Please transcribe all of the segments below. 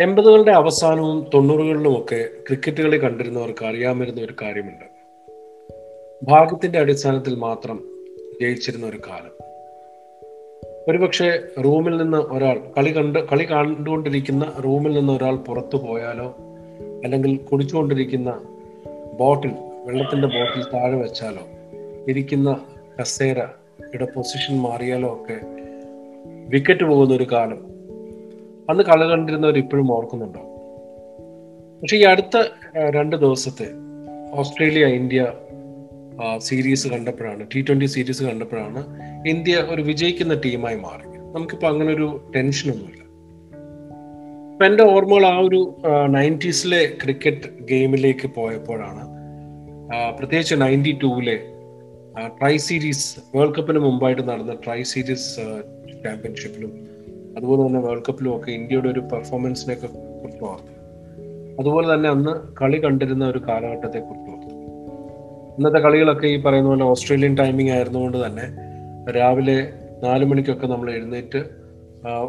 എൺപതുകളുടെ അവസാനവും തൊണ്ണൂറുകളിലുമൊക്കെ ക്രിക്കറ്റ് കളി കണ്ടിരുന്നവർക്ക് അറിയാമായിരുന്ന ഒരു കാര്യമുണ്ട്. ഭാഗ്യത്തിന്റെ അടിസ്ഥാനത്തിൽ മാത്രം ജയിച്ചിരുന്ന ഒരു കാലം. ഒരുപക്ഷെ റൂമിൽ നിന്ന് ഒരാൾ കളി കണ്ട് കളി കണ്ടുകൊണ്ടിരിക്കുന്ന റൂമിൽ നിന്ന് ഒരാൾ പുറത്തു പോയാലോ അല്ലെങ്കിൽ കുടിച്ചുകൊണ്ടിരിക്കുന്ന ബോട്ടിൽ വെള്ളത്തിന്റെ ബോട്ടിൽ താഴെ വെച്ചാലോ ഇരിക്കുന്ന കസേര യുടെ പൊസിഷൻ മാറിയാലോ ഒക്കെ വിക്കറ്റ് പോകുന്ന ഒരു കാലം അന്ന് കള കണ്ടിരുന്നവർ ഇപ്പോഴും ഓർക്കുന്നുണ്ടോ? പക്ഷെ ഈ അടുത്ത രണ്ട് ദിവസത്തെ ഓസ്ട്രേലിയ ഇന്ത്യ സീരീസ് കണ്ടപ്പോഴാണ് ടി ട്വന്റി സീരീസ് കണ്ടപ്പോഴാണ് ഇന്ത്യ ഒരു വിജയിക്കുന്ന ടീമായി മാറി. നമുക്കിപ്പോൾ അങ്ങനെ ഒരു ടെൻഷനൊന്നുമില്ല. ഇപ്പൊ എന്റെ ഓർമ്മകൾ ആ ഒരു നയന്റീസിലെ ക്രിക്കറ്റ് ഗെയിമിലേക്ക് പോയപ്പോഴാണ് പ്രത്യേകിച്ച് നയന്റി ടൂവിലെ ട്രൈ സീരീസ് വേൾഡ് കപ്പിന് മുമ്പായിട്ട് നടന്ന ട്രൈ സീരീസ് ചാമ്പ്യൻഷിപ്പിലും അതുപോലെ തന്നെ വേൾഡ് കപ്പിലും ഒക്കെ ഇന്ത്യയുടെ ഒരു പെർഫോമൻസിനെയൊക്കെ കുറിച്ച് ഓർത്തു അതുപോലെ തന്നെ അന്ന് കളി കണ്ടിരുന്ന ഒരു കാലഘട്ടത്തെ കുറിച്ച് ഓർത്തു ഇന്നത്തെ കളികളൊക്കെ ഈ പറയുന്ന പോലെ ഓസ്ട്രേലിയൻ ടൈമിംഗ് ആയിരുന്നുകൊണ്ട് തന്നെ രാവിലെ നാല് മണിക്കൊക്കെ നമ്മൾ എഴുന്നേറ്റ്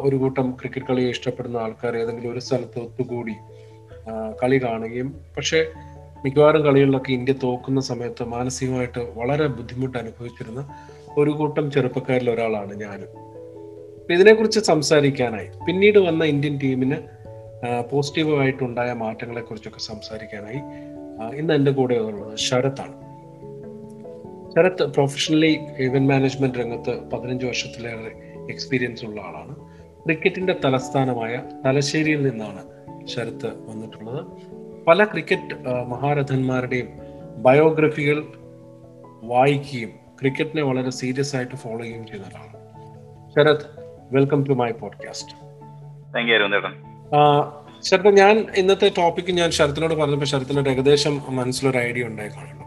ഒരു കൂട്ടം ക്രിക്കറ്റ് കളിയെ ഇഷ്ടപ്പെടുന്ന ആൾക്കാർ ഏതെങ്കിലും ഒരു സ്ഥലത്ത് ഒത്തുകൂടി കളി കാണുകയും പക്ഷേ മിക്കവാറും കളികളിലൊക്കെ ഇന്ത്യ തോക്കുന്ന സമയത്ത് മാനസികമായിട്ട് വളരെ ബുദ്ധിമുട്ട് അനുഭവിച്ചിരുന്ന ഒരു കൂട്ടം ചെറുപ്പക്കാരിൽ ഒരാളാണ് ഞാനും. ഇതിനെക്കുറിച്ച് സംസാരിക്കാനായി പിന്നീട് വന്ന ഇന്ത്യൻ ടീമിന് പോസിറ്റീവായിട്ടുണ്ടായ മാറ്റങ്ങളെ കുറിച്ചൊക്കെ സംസാരിക്കാനായി ഇന്ന് എന്റെ കൂടെ ഉള്ളത് ആണ്. ശരത് പ്രൊഫഷണലി ഇവന്റ് മാനേജ്മെന്റ് രംഗത്ത് പതിനഞ്ച് വർഷത്തിലേറെ എക്സ്പീരിയൻസ് ഉള്ള ആളാണ്. ക്രിക്കറ്റിന്റെ തലസ്ഥാനമായ തലശ്ശേരിയിൽ നിന്നാണ് ശരത് വന്നിട്ടുള്ളത്. പല ക്രിക്കറ്റ് മഹാരഥന്മാരുടെയും ബയോഗ്രഫികൾ വായിക്കുകയും ക്രിക്കറ്റിനെ വളരെ സീരിയസ് ആയിട്ട് ഫോളോ ചെയ്യുകയും ചെയ്യുന്ന ഒരാളാണ്. Sharath welcome to my podcast thank you അരുൺചേട്ടൻ Sharath ഞാൻ ഇന്നത്തെ ടോപ്പിക്ക് ഞാൻ ശരത്തിനോട് പറഞ്ഞപ്പോൾ ശരത്തിനോട് ഏകദേശം മനസ്സിലൊരു ഐഡിയ ഉണ്ടായി കാണുന്നു.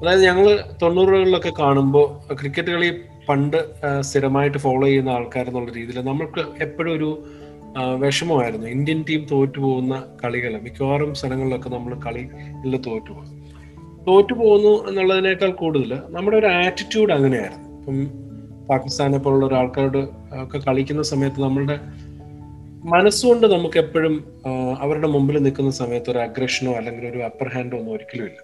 അതായത് ഞങ്ങൾ തൊണ്ണൂറുകളിലൊക്കെ കാണുമ്പോൾ ക്രിക്കറ്റ് കളി പണ്ട് സ്ഥിരമായിട്ട് ഫോളോ ചെയ്യുന്ന ആൾക്കാർ എന്നുള്ള രീതിയിൽ നമ്മൾക്ക് എപ്പോഴും ഒരു വിഷമമായിരുന്നു. ഇന്ത്യൻ ടീം തോറ്റു പോകുന്ന കളികൾ മിക്കവാറും സ്ഥലങ്ങളിലൊക്കെ നമ്മൾ കളിയിൽ തോറ്റു പോകും തോറ്റു പോകുന്നു എന്നുള്ളതിനേക്കാൾ കൂടുതൽ നമ്മുടെ ഒരു ആറ്റിറ്റ്യൂഡ് അങ്ങനെയായിരുന്നു. ഇപ്പം പാകിസ്ഥാനെ പോലുള്ള ഒരാൾക്കാരോട് ഒക്കെ കളിക്കുന്ന സമയത്ത് നമ്മളുടെ മനസ്സുകൊണ്ട് നമുക്ക് എപ്പോഴും അവരുടെ മുമ്പിൽ നിൽക്കുന്ന സമയത്ത് ഒരു അഗ്രഷനോ അല്ലെങ്കിൽ ഒരു അപ്പർ ഹാൻഡോ ഒന്നും ഒരിക്കലും ഇല്ല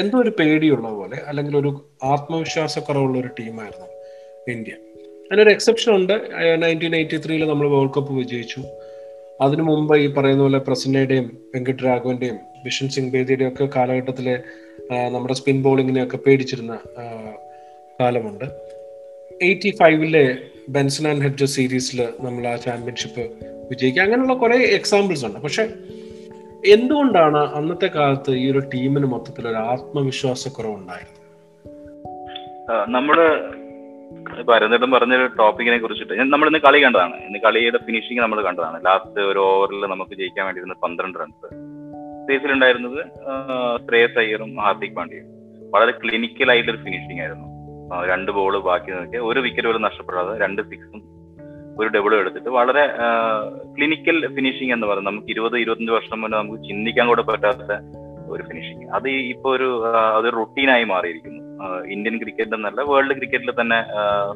എന്തോ ഒരു പേടിയുള്ള പോലെ അല്ലെങ്കിൽ ഒരു ആത്മവിശ്വാസക്കുറവുള്ള ഒരു ടീമായിരുന്നു ഇന്ത്യ. അതിനൊരു എക്സെപ്ഷൻ ഉണ്ട്. നയന്റീൻ എയ്റ്റി ത്രീയിൽ നമ്മൾ വേൾഡ് കപ്പ് വിജയിച്ചു. അതിനു മുമ്പ് ഈ പറയുന്ന പോലെ പ്രസന്നയുടെയും വെങ്കട്ട് രാഘവന്റെയും ബിഷൻ സിംഗ് ബേദിയുടെയും ഒക്കെ കാലഘട്ടത്തിലെ നമ്മുടെ സ്പിൻ ബോളിങ്ങിനെയൊക്കെ പേടിച്ചിരുന്ന കാലമുണ്ട്. എയ്റ്റി ഫൈവിലെ ബെൻസൺ ആൻഡ് ഹെഡ്ജർ സീരീസിൽ നമ്മൾ ആ ചാമ്പ്യൻഷിപ്പ് വിജയിക്കുക. അങ്ങനെയുള്ള കുറെ എക്സാമ്പിൾസ് ഉണ്ട്. പക്ഷെ എന്തുകൊണ്ടാണ് അന്നത്തെ കാലത്ത് ഈ ഒരു ടീമിന് മൊത്തത്തിൽ ഒരു ആത്മവിശ്വാസക്കുറവ് ഉണ്ടായിരുന്നത് ഇപ്പൊ അരുൺചേട്ടൻ പറഞ്ഞൊരു ടോപ്പിക്കിനെ കുറിച്ചിട്ട് നമ്മൾ ഇന്ന് കളി കണ്ടതാണ്. ഇന്ന് കളിയുടെ ഫിനിഷിംഗ് നമ്മൾ കണ്ടതാണ്. ലാസ്റ്റ് ഒരു ഓവറിൽ നമുക്ക് ജയിക്കാൻ വേണ്ടിയിരുന്ന പന്ത്രണ്ട് റൺസ് സ്പേസിലുണ്ടായിരുന്നത് ശ്രേയസ് അയ്യറും ഹാർദിക് പാണ്ഡ്യയും. വളരെ ക്ലിനിക്കൽ ആയിട്ടൊരു ഫിനിഷിംഗ് ആയിരുന്നു. രണ്ട് ബോൾ ബാക്കി നിൽക്കുക ഒരു വിക്കറ്റ് പോലും നഷ്ടപ്പെടാതെ രണ്ട് സിക്സും ഒരു ഡബിളും എടുത്തിട്ട് വളരെ ക്ലിനിക്കൽ ഫിനിഷിംഗ് എന്ന് പറയുന്നത് നമുക്ക് ഇരുപത് ഇരുപത്തഞ്ച് വർഷം മുന്നേ നമുക്ക് ചിന്തിക്കാൻ കൂടെ പറ്റാത്ത ഒരു ഫിനിഷിംഗ് അത് ഇപ്പൊ ഒരു അത് റുട്ടീനായി മാറിയിരിക്കുന്നു. ഇന്ത്യൻ ക്രിക്കറ്റ് എന്നല്ല വേൾഡ് ക്രിക്കറ്റിൽ തന്നെ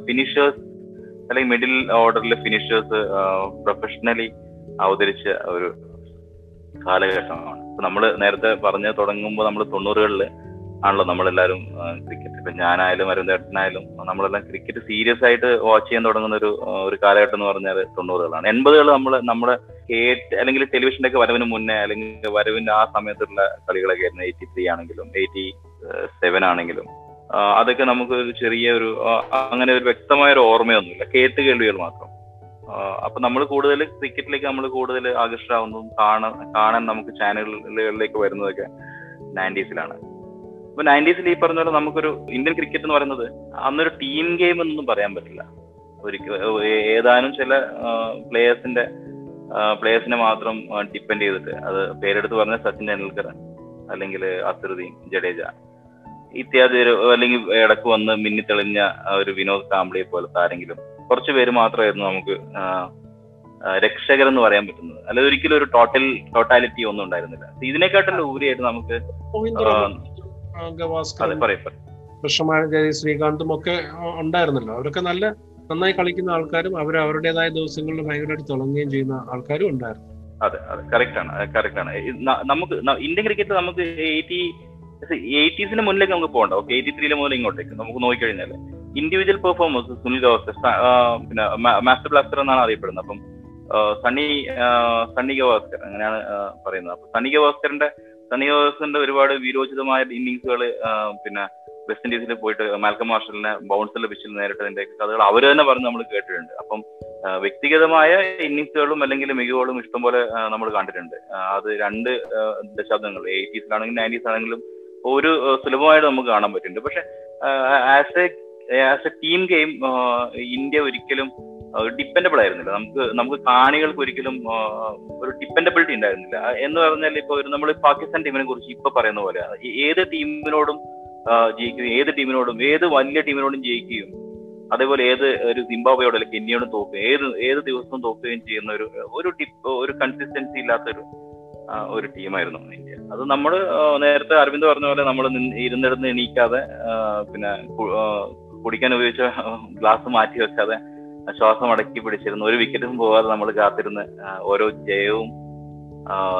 ഫിനിഷേഴ്സ് അല്ലെങ്കിൽ മിഡിൽ ഓർഡറിൽ ഫിനിഷേഴ്സ് പ്രൊഫഷണലി അവതരിച്ച ഒരു കാലഘട്ടമാണ്. നമ്മൾ നേരത്തെ പറഞ്ഞു തുടങ്ങുമ്പോൾ നമ്മൾ തൊണ്ണൂറുകളിൽ ആണല്ലോ നമ്മളെല്ലാവരും ക്രിക്കറ്റ് ഇപ്പൊ ഞാനായാലും അരുന്തേട്ടനായാലും നമ്മളെല്ലാം ക്രിക്കറ്റ് സീരിയസ് ആയിട്ട് വാച്ച് ചെയ്യാൻ തുടങ്ങുന്ന ഒരു ഒരു കാലഘട്ടം എന്ന് പറഞ്ഞാൽ തൊണ്ണൂറുകളാണ്. എൺപതുകൾ നമ്മൾ നമ്മുടെ കേട്ട് അല്ലെങ്കിൽ ടെലിവിഷന്റെ ഒക്കെ വരവിന് മുന്നേ അല്ലെങ്കിൽ വരവിന്റെ ആ സമയത്തുള്ള കളികളൊക്കെ ആയിരുന്നു. എയ്റ്റി ത്രീ ആണെങ്കിലും എയ്റ്റി സെവൻ ആണെങ്കിലും അതൊക്കെ നമുക്ക് ഒരു ചെറിയ ഒരു അങ്ങനെ ഒരു വ്യക്തമായ ഒരു ഓർമ്മയൊന്നുമില്ല. കേട്ട് കേൾവികൾ മാത്രം. അപ്പൊ നമ്മൾ കൂടുതൽ ക്രിക്കറ്റിലേക്ക് നമ്മൾ കൂടുതൽ ആകർഷരാകുന്നതും കാണാൻ കാണാൻ നമുക്ക് ചാനലുകളിലേക്ക് വരുന്നതൊക്കെ നയന്റീസിലാണ് അപ്പൊ നയന്റീസിൽ ഈ പറഞ്ഞ പോലെ നമുക്കൊരു ഇന്ത്യൻ ക്രിക്കറ്റ് എന്ന് പറയുന്നത് അന്നൊരു ടീം ഗെയിം എന്നൊന്നും പറയാൻ പറ്റില്ല. ഒരിക്കലും ഏതാനും ചില പ്ലേയേഴ്സിന്റെ പ്ലേയേഴ്സിനെ മാത്രം ഡിപ്പെൻഡ് ചെയ്തിട്ട്. അത് പേരെടുത്ത് പറഞ്ഞ സച്ചിൻ ടെണ്ടുൽക്കർ അല്ലെങ്കിൽ അസറുദ്ദീൻ ജഡേജ. ഇത്യാദി ഒരു അല്ലെങ്കിൽ ഇടയ്ക്ക് വന്ന് മിന്നിത്തെളിഞ്ഞ തെളിഞ്ഞ ഒരു വിനോദ് കാംബ്ലിയെ പോലത്തെ ആരെങ്കിലും. കുറച്ച് പേര് മാത്രമായിരുന്നു നമുക്ക് രക്ഷകരെന്ന് പറയാൻ പറ്റുന്നത്. അല്ലെങ്കിൽ ഒരിക്കലും ഒരു ടോട്ടൽ ടോട്ടാലിറ്റി ഒന്നും ഉണ്ടായിരുന്നില്ല. ഇതിനെക്കാട്ടിലും ഉപരിയായിട്ട് നമുക്ക് ഗവാസ്കർ ശ്രീകാന്തും ഒക്കെ ഉണ്ടായിരുന്നല്ലോ. അവരൊക്കെ നല്ല നന്നായി കളിക്കുന്ന ആൾക്കാരും അവർ അവരുടേതായ ദിവസങ്ങളിൽ ഭയങ്കരമായിട്ട് തിളങ്ങുകയും ചെയ്യുന്ന ആൾക്കാരും ഉണ്ടായിരുന്നു. അതെ അതെ. കറക്റ്റ് ആണ്. കറക്റ്റ് ആണ്. നമുക്ക് ഇന്ത്യൻ ക്രിക്കറ്റ് നമുക്ക് എയ്റ്റി എയ്റ്റീസിന് മുന്നിലേക്ക് നമുക്ക് പോകണ്ട. ഓക്കെ എയ്റ്റി ത്രീയിലെ മുതൽ ഇങ്ങോട്ടേക്ക്. നമുക്ക് നോക്കിക്കഴിഞ്ഞാൽ ഇൻഡിവിജ്വൽ പെർഫോമൻസ് സുനിൽ ഗവാസ്കർ പിന്നെ മാസ്റ്റർ ബ്ലാസ്റ്റർ എന്നാണ് അറിയപ്പെടുന്നത്. അപ്പം സണ്ണി സണ്ണി ഗവാസ്കർ അങ്ങനെയാണ് പറയുന്നത്. അപ്പൊ സണ്ണി ഗവാസ്കറിന്റെ സണ്ണി ഒരുപാട് വീരോചിതമായ ഇന്നിങ്സുകൾ പിന്നെ വെസ്റ്റ് ഇൻഡീസിൽ പോയിട്ട് മാൽക്കം മാർഷലിനെ ബൗൺസിലെ പിച്ചിൽ നേരിട്ടതിന്റെ കഥകൾ അവർ തന്നെ പറഞ്ഞ് നമ്മൾ കേട്ടിട്ടുണ്ട്. അപ്പം വ്യക്തിഗതമായ ഇന്നിങ്സുകളും അല്ലെങ്കിൽ മികവുകളും ഇഷ്ടംപോലെ നമ്മൾ കണ്ടിട്ടുണ്ട്. അത് രണ്ട് ദശാബ്ദങ്ങൾ എയ്റ്റീസിലാണെങ്കിലും നയന്റീസ് ആണെങ്കിലും ഒരു സുലഭമായിട്ട് നമുക്ക് കാണാൻ പറ്റുന്നുണ്ട്. പക്ഷെ as a as a team game India ഒരിക്കലും ഡിപ്പെൻഡബിൾ ആയിരുന്നില്ല. നമുക്ക് നമുക്ക് കാണികൾക്ക് ഒരിക്കലും ഒരു ഡിപ്പെൻഡബിലിറ്റി ഉണ്ടായിരുന്നില്ല. എന്ന് പറഞ്ഞാൽ ഇപ്പൊ നമ്മൾ പാകിസ്ഥാൻ ടീമിനെ കുറിച്ച് ഇപ്പൊ പറയുന്ന പോലെ ഏത് ടീമിനോടും ജയിക്കുകയും ഏത് ടീമിനോടും ഏത് വലിയ ടീമിനോടും ജയിക്കുകയും അതേപോലെ ഏത് ഒരു സിംബാബ്വേയോട് അല്ലെങ്കിൽ കെന്നിയോടും തോക്കുകയും ഏത് ഏത് ദിവസവും തോക്കുകയും ചെയ്യുന്ന ഒരു ഒരു ഒരു കൺസിസ്റ്റൻസി ഇല്ലാത്തൊരു ഒരു ടീമായിരുന്നു ഇന്ത്യ. അത് നമ്മൾ നേരത്തെ അരവിന്ദ് പറഞ്ഞ പോലെ നമ്മൾ ഇരുന്നിടന്ന് എണീക്കാതെ പിന്നെ കുടിക്കാൻ ഉപയോഗിച്ച ഗ്ലാസ് മാറ്റി വെക്കാതെ ശ്വാസം അടക്കി പിടിച്ചിരുന്നു. ഒരു വിക്കറ്റും പോകാതെ നമ്മൾ കാത്തിരുന്ന് ഓരോ ജയവും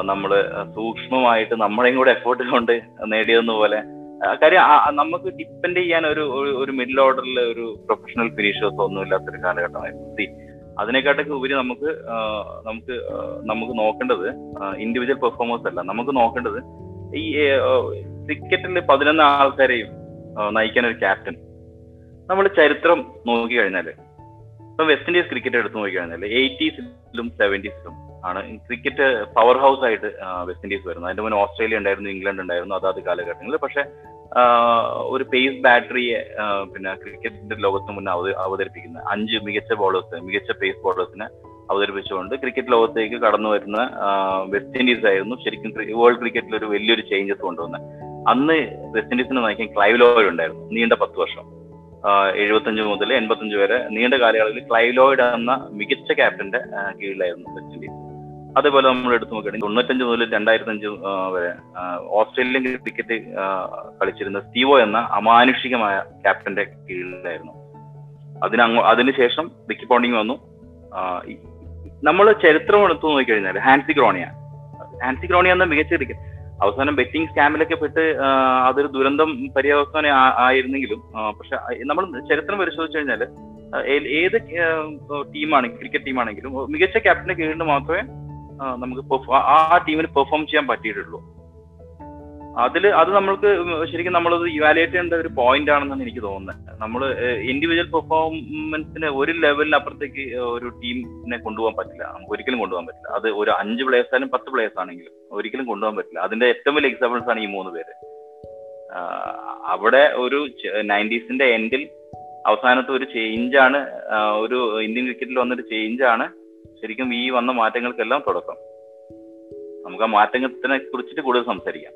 നമ്മൾ സൂക്ഷ്മമായിട്ട് നമ്മളെയും കൂടെ എഫേർട്ട് കൊണ്ട് നേടിയെന്ന പോലെ. ആ, കാര്യം നമുക്ക് ഡിപ്പെൻഡ് ചെയ്യാൻ ഒരു ഒരു- മിഡിൽ ഓർഡറിൽ ഒരു പ്രൊഫഷണൽ ഫിനിഷേഴ്സ് ഒന്നും ഇല്ലാത്തൊരു കാലഘട്ടമായിരുന്നു. സി അതിനെക്കാട്ടൊക്കെ ഉപരി നമുക്ക് നമുക്ക് നമുക്ക് നോക്കേണ്ടത് ഇൻഡിവിജ്വൽ പെർഫോമൻസ് അല്ല. നമുക്ക് നോക്കേണ്ടത് ഈ ക്രിക്കറ്റിൽ പതിനൊന്ന് ആൾക്കാരെയും നയിക്കാൻ ഒരു ക്യാപ്റ്റൻ നമ്മൾ ചരിത്രം നോക്കി കഴിഞ്ഞാൽ ഇപ്പൊ വെസ്റ്റ് ഇൻഡീസ് ക്രിക്കറ്റ് എടുത്തു നോക്കി കഴിഞ്ഞാൽ എയ്റ്റീസിലും സെവന്റീസിലും ആണ് ക്രിക്കറ്റ് പവർ ഹൗസ് ആയിട്ട് വെസ്റ്റ് ഇൻഡീസ് വരുന്നത്. അതിന്റെ മുന്നേ ഓസ്ട്രേലിയ ഉണ്ടായിരുന്നു ഇംഗ്ലണ്ട് ഉണ്ടായിരുന്നു അതാത് കാലഘട്ടങ്ങളിൽ. പക്ഷെ ഒരു പേസ് ബാറ്ററിയെ പിന്നെ ക്രിക്കറ്റിന്റെ ലോകത്തിന് മുന്നേ അവത- അവതരിപ്പിക്കുന്ന അഞ്ച് മികച്ച ബോളേഴ്സ് മികച്ച പേസ് ബോളേഴ്സിനെ അവതരിപ്പിച്ചുകൊണ്ട് ക്രിക്കറ്റ് ലോകത്തേക്ക് കടന്നു വരുന്ന വെസ്റ്റ് ഇൻഡീസ് ആയിരുന്നു ശരിക്കും വേൾഡ് ക്രിക്കറ്റിൽ ഒരു വലിയൊരു ചേഞ്ചസ് കൊണ്ടുവന്നത്. അന്ന് വെസ്റ്റ് ഇൻഡീസിന് നയിക്കാൻ ക്ലൈവ് ലോയിഡ് ഉണ്ടായിരുന്നു നീണ്ട പത്ത് വർഷം. എഴുപത്തഞ്ച് മുതൽ എൺപത്തഞ്ച് വരെ നീണ്ട കാലയളവിൽ ക്ലൈലോയിഡ് എന്ന മികച്ച ക്യാപ്റ്റന്റെ കീഴിലായിരുന്നു വെസ്റ്റ് ഇൻഡീസ്. അതേപോലെ നമ്മൾ എടുത്തു നോക്കുകയാണെങ്കിൽ തൊണ്ണൂറ്റഞ്ച് മുതൽ രണ്ടായിരത്തി അഞ്ച് വരെ ഓസ്ട്രേലിയൻ ക്രിക്കറ്റ് കളിച്ചിരുന്ന സ്റ്റീവോ എന്ന അമാനുഷികമായ ക്യാപ്റ്റന്റെ കീഴിലായിരുന്നു. അതിന് അങ്ങോ അതിനുശേഷം റിക്കി പോണ്ടിങ് വന്നു. നമ്മൾ ചരിത്രം എടുത്തു നോക്കിക്കഴിഞ്ഞാൽ ഹാൻസി ക്രോണിയ ഹാൻസി ക്രോണിയ എന്ന മികച്ച ക്രിക്കറ്റ് അവസാനം ബെറ്റിംഗ് സ്കാമിലൊക്കെ പെട്ട് അതൊരു ദുരന്തം പര്യവസാനം ആയിരുന്നെങ്കിലും പക്ഷെ നമ്മൾ ചരിത്രം പരിശോധിച്ചു കഴിഞ്ഞാൽ ഏത് ടീമാണ് ക്രിക്കറ്റ് ടീമാണെങ്കിലും മികച്ച ക്യാപ്റ്റന്റെ കീഴിൽ മാത്രമേ നമുക്ക് ആ ടീമിന് പെർഫോം ചെയ്യാൻ പറ്റിയിട്ടുള്ളൂ. അതിൽ അത് നമ്മൾക്ക് ശരിക്കും നമ്മളത് ഇവാലുവേറ്റ് ചെയ്യേണ്ട ഒരു പോയിന്റ് ആണെന്നാണ് എനിക്ക് തോന്നുന്നത്. നമ്മൾ ഇൻഡിവിജ്വൽ പെർഫോമൻസിന് ഒരു ലെവലിന് അപ്പുറത്തേക്ക് ഒരു ടീമിനെ കൊണ്ടുപോകാൻ പറ്റില്ല. നമുക്ക് ഒരിക്കലും കൊണ്ടുപോകാൻ പറ്റില്ല. അത് ഒരു അഞ്ച് പ്ലേയേഴ്സ് ആയാലും പത്ത് പ്ലേയേഴ്സ് ആണെങ്കിലും ഒരിക്കലും കൊണ്ടുപോകാൻ പറ്റില്ല. അതിന്റെ ഏറ്റവും വലിയ എക്സാമ്പിൾസ് ആണ് ഈ മൂന്ന് പേര്. അവിടെ ഒരു നയന്റീസിന്റെ എൻഡിൽ അവസാനത്തെ ഒരു ചേഞ്ചാണ് ഒരു ഇന്ത്യൻ ക്രിക്കറ്റിൽ വന്നൊരു ചേഞ്ചാണ് ശരിക്കും ഈ വന്ന മാറ്റങ്ങൾക്കെല്ലാം തുടക്കം. നമുക്ക് ആ മാറ്റത്തിനെ കുറിച്ചിട്ട് കൂടുതൽ സംസാരിക്കാം.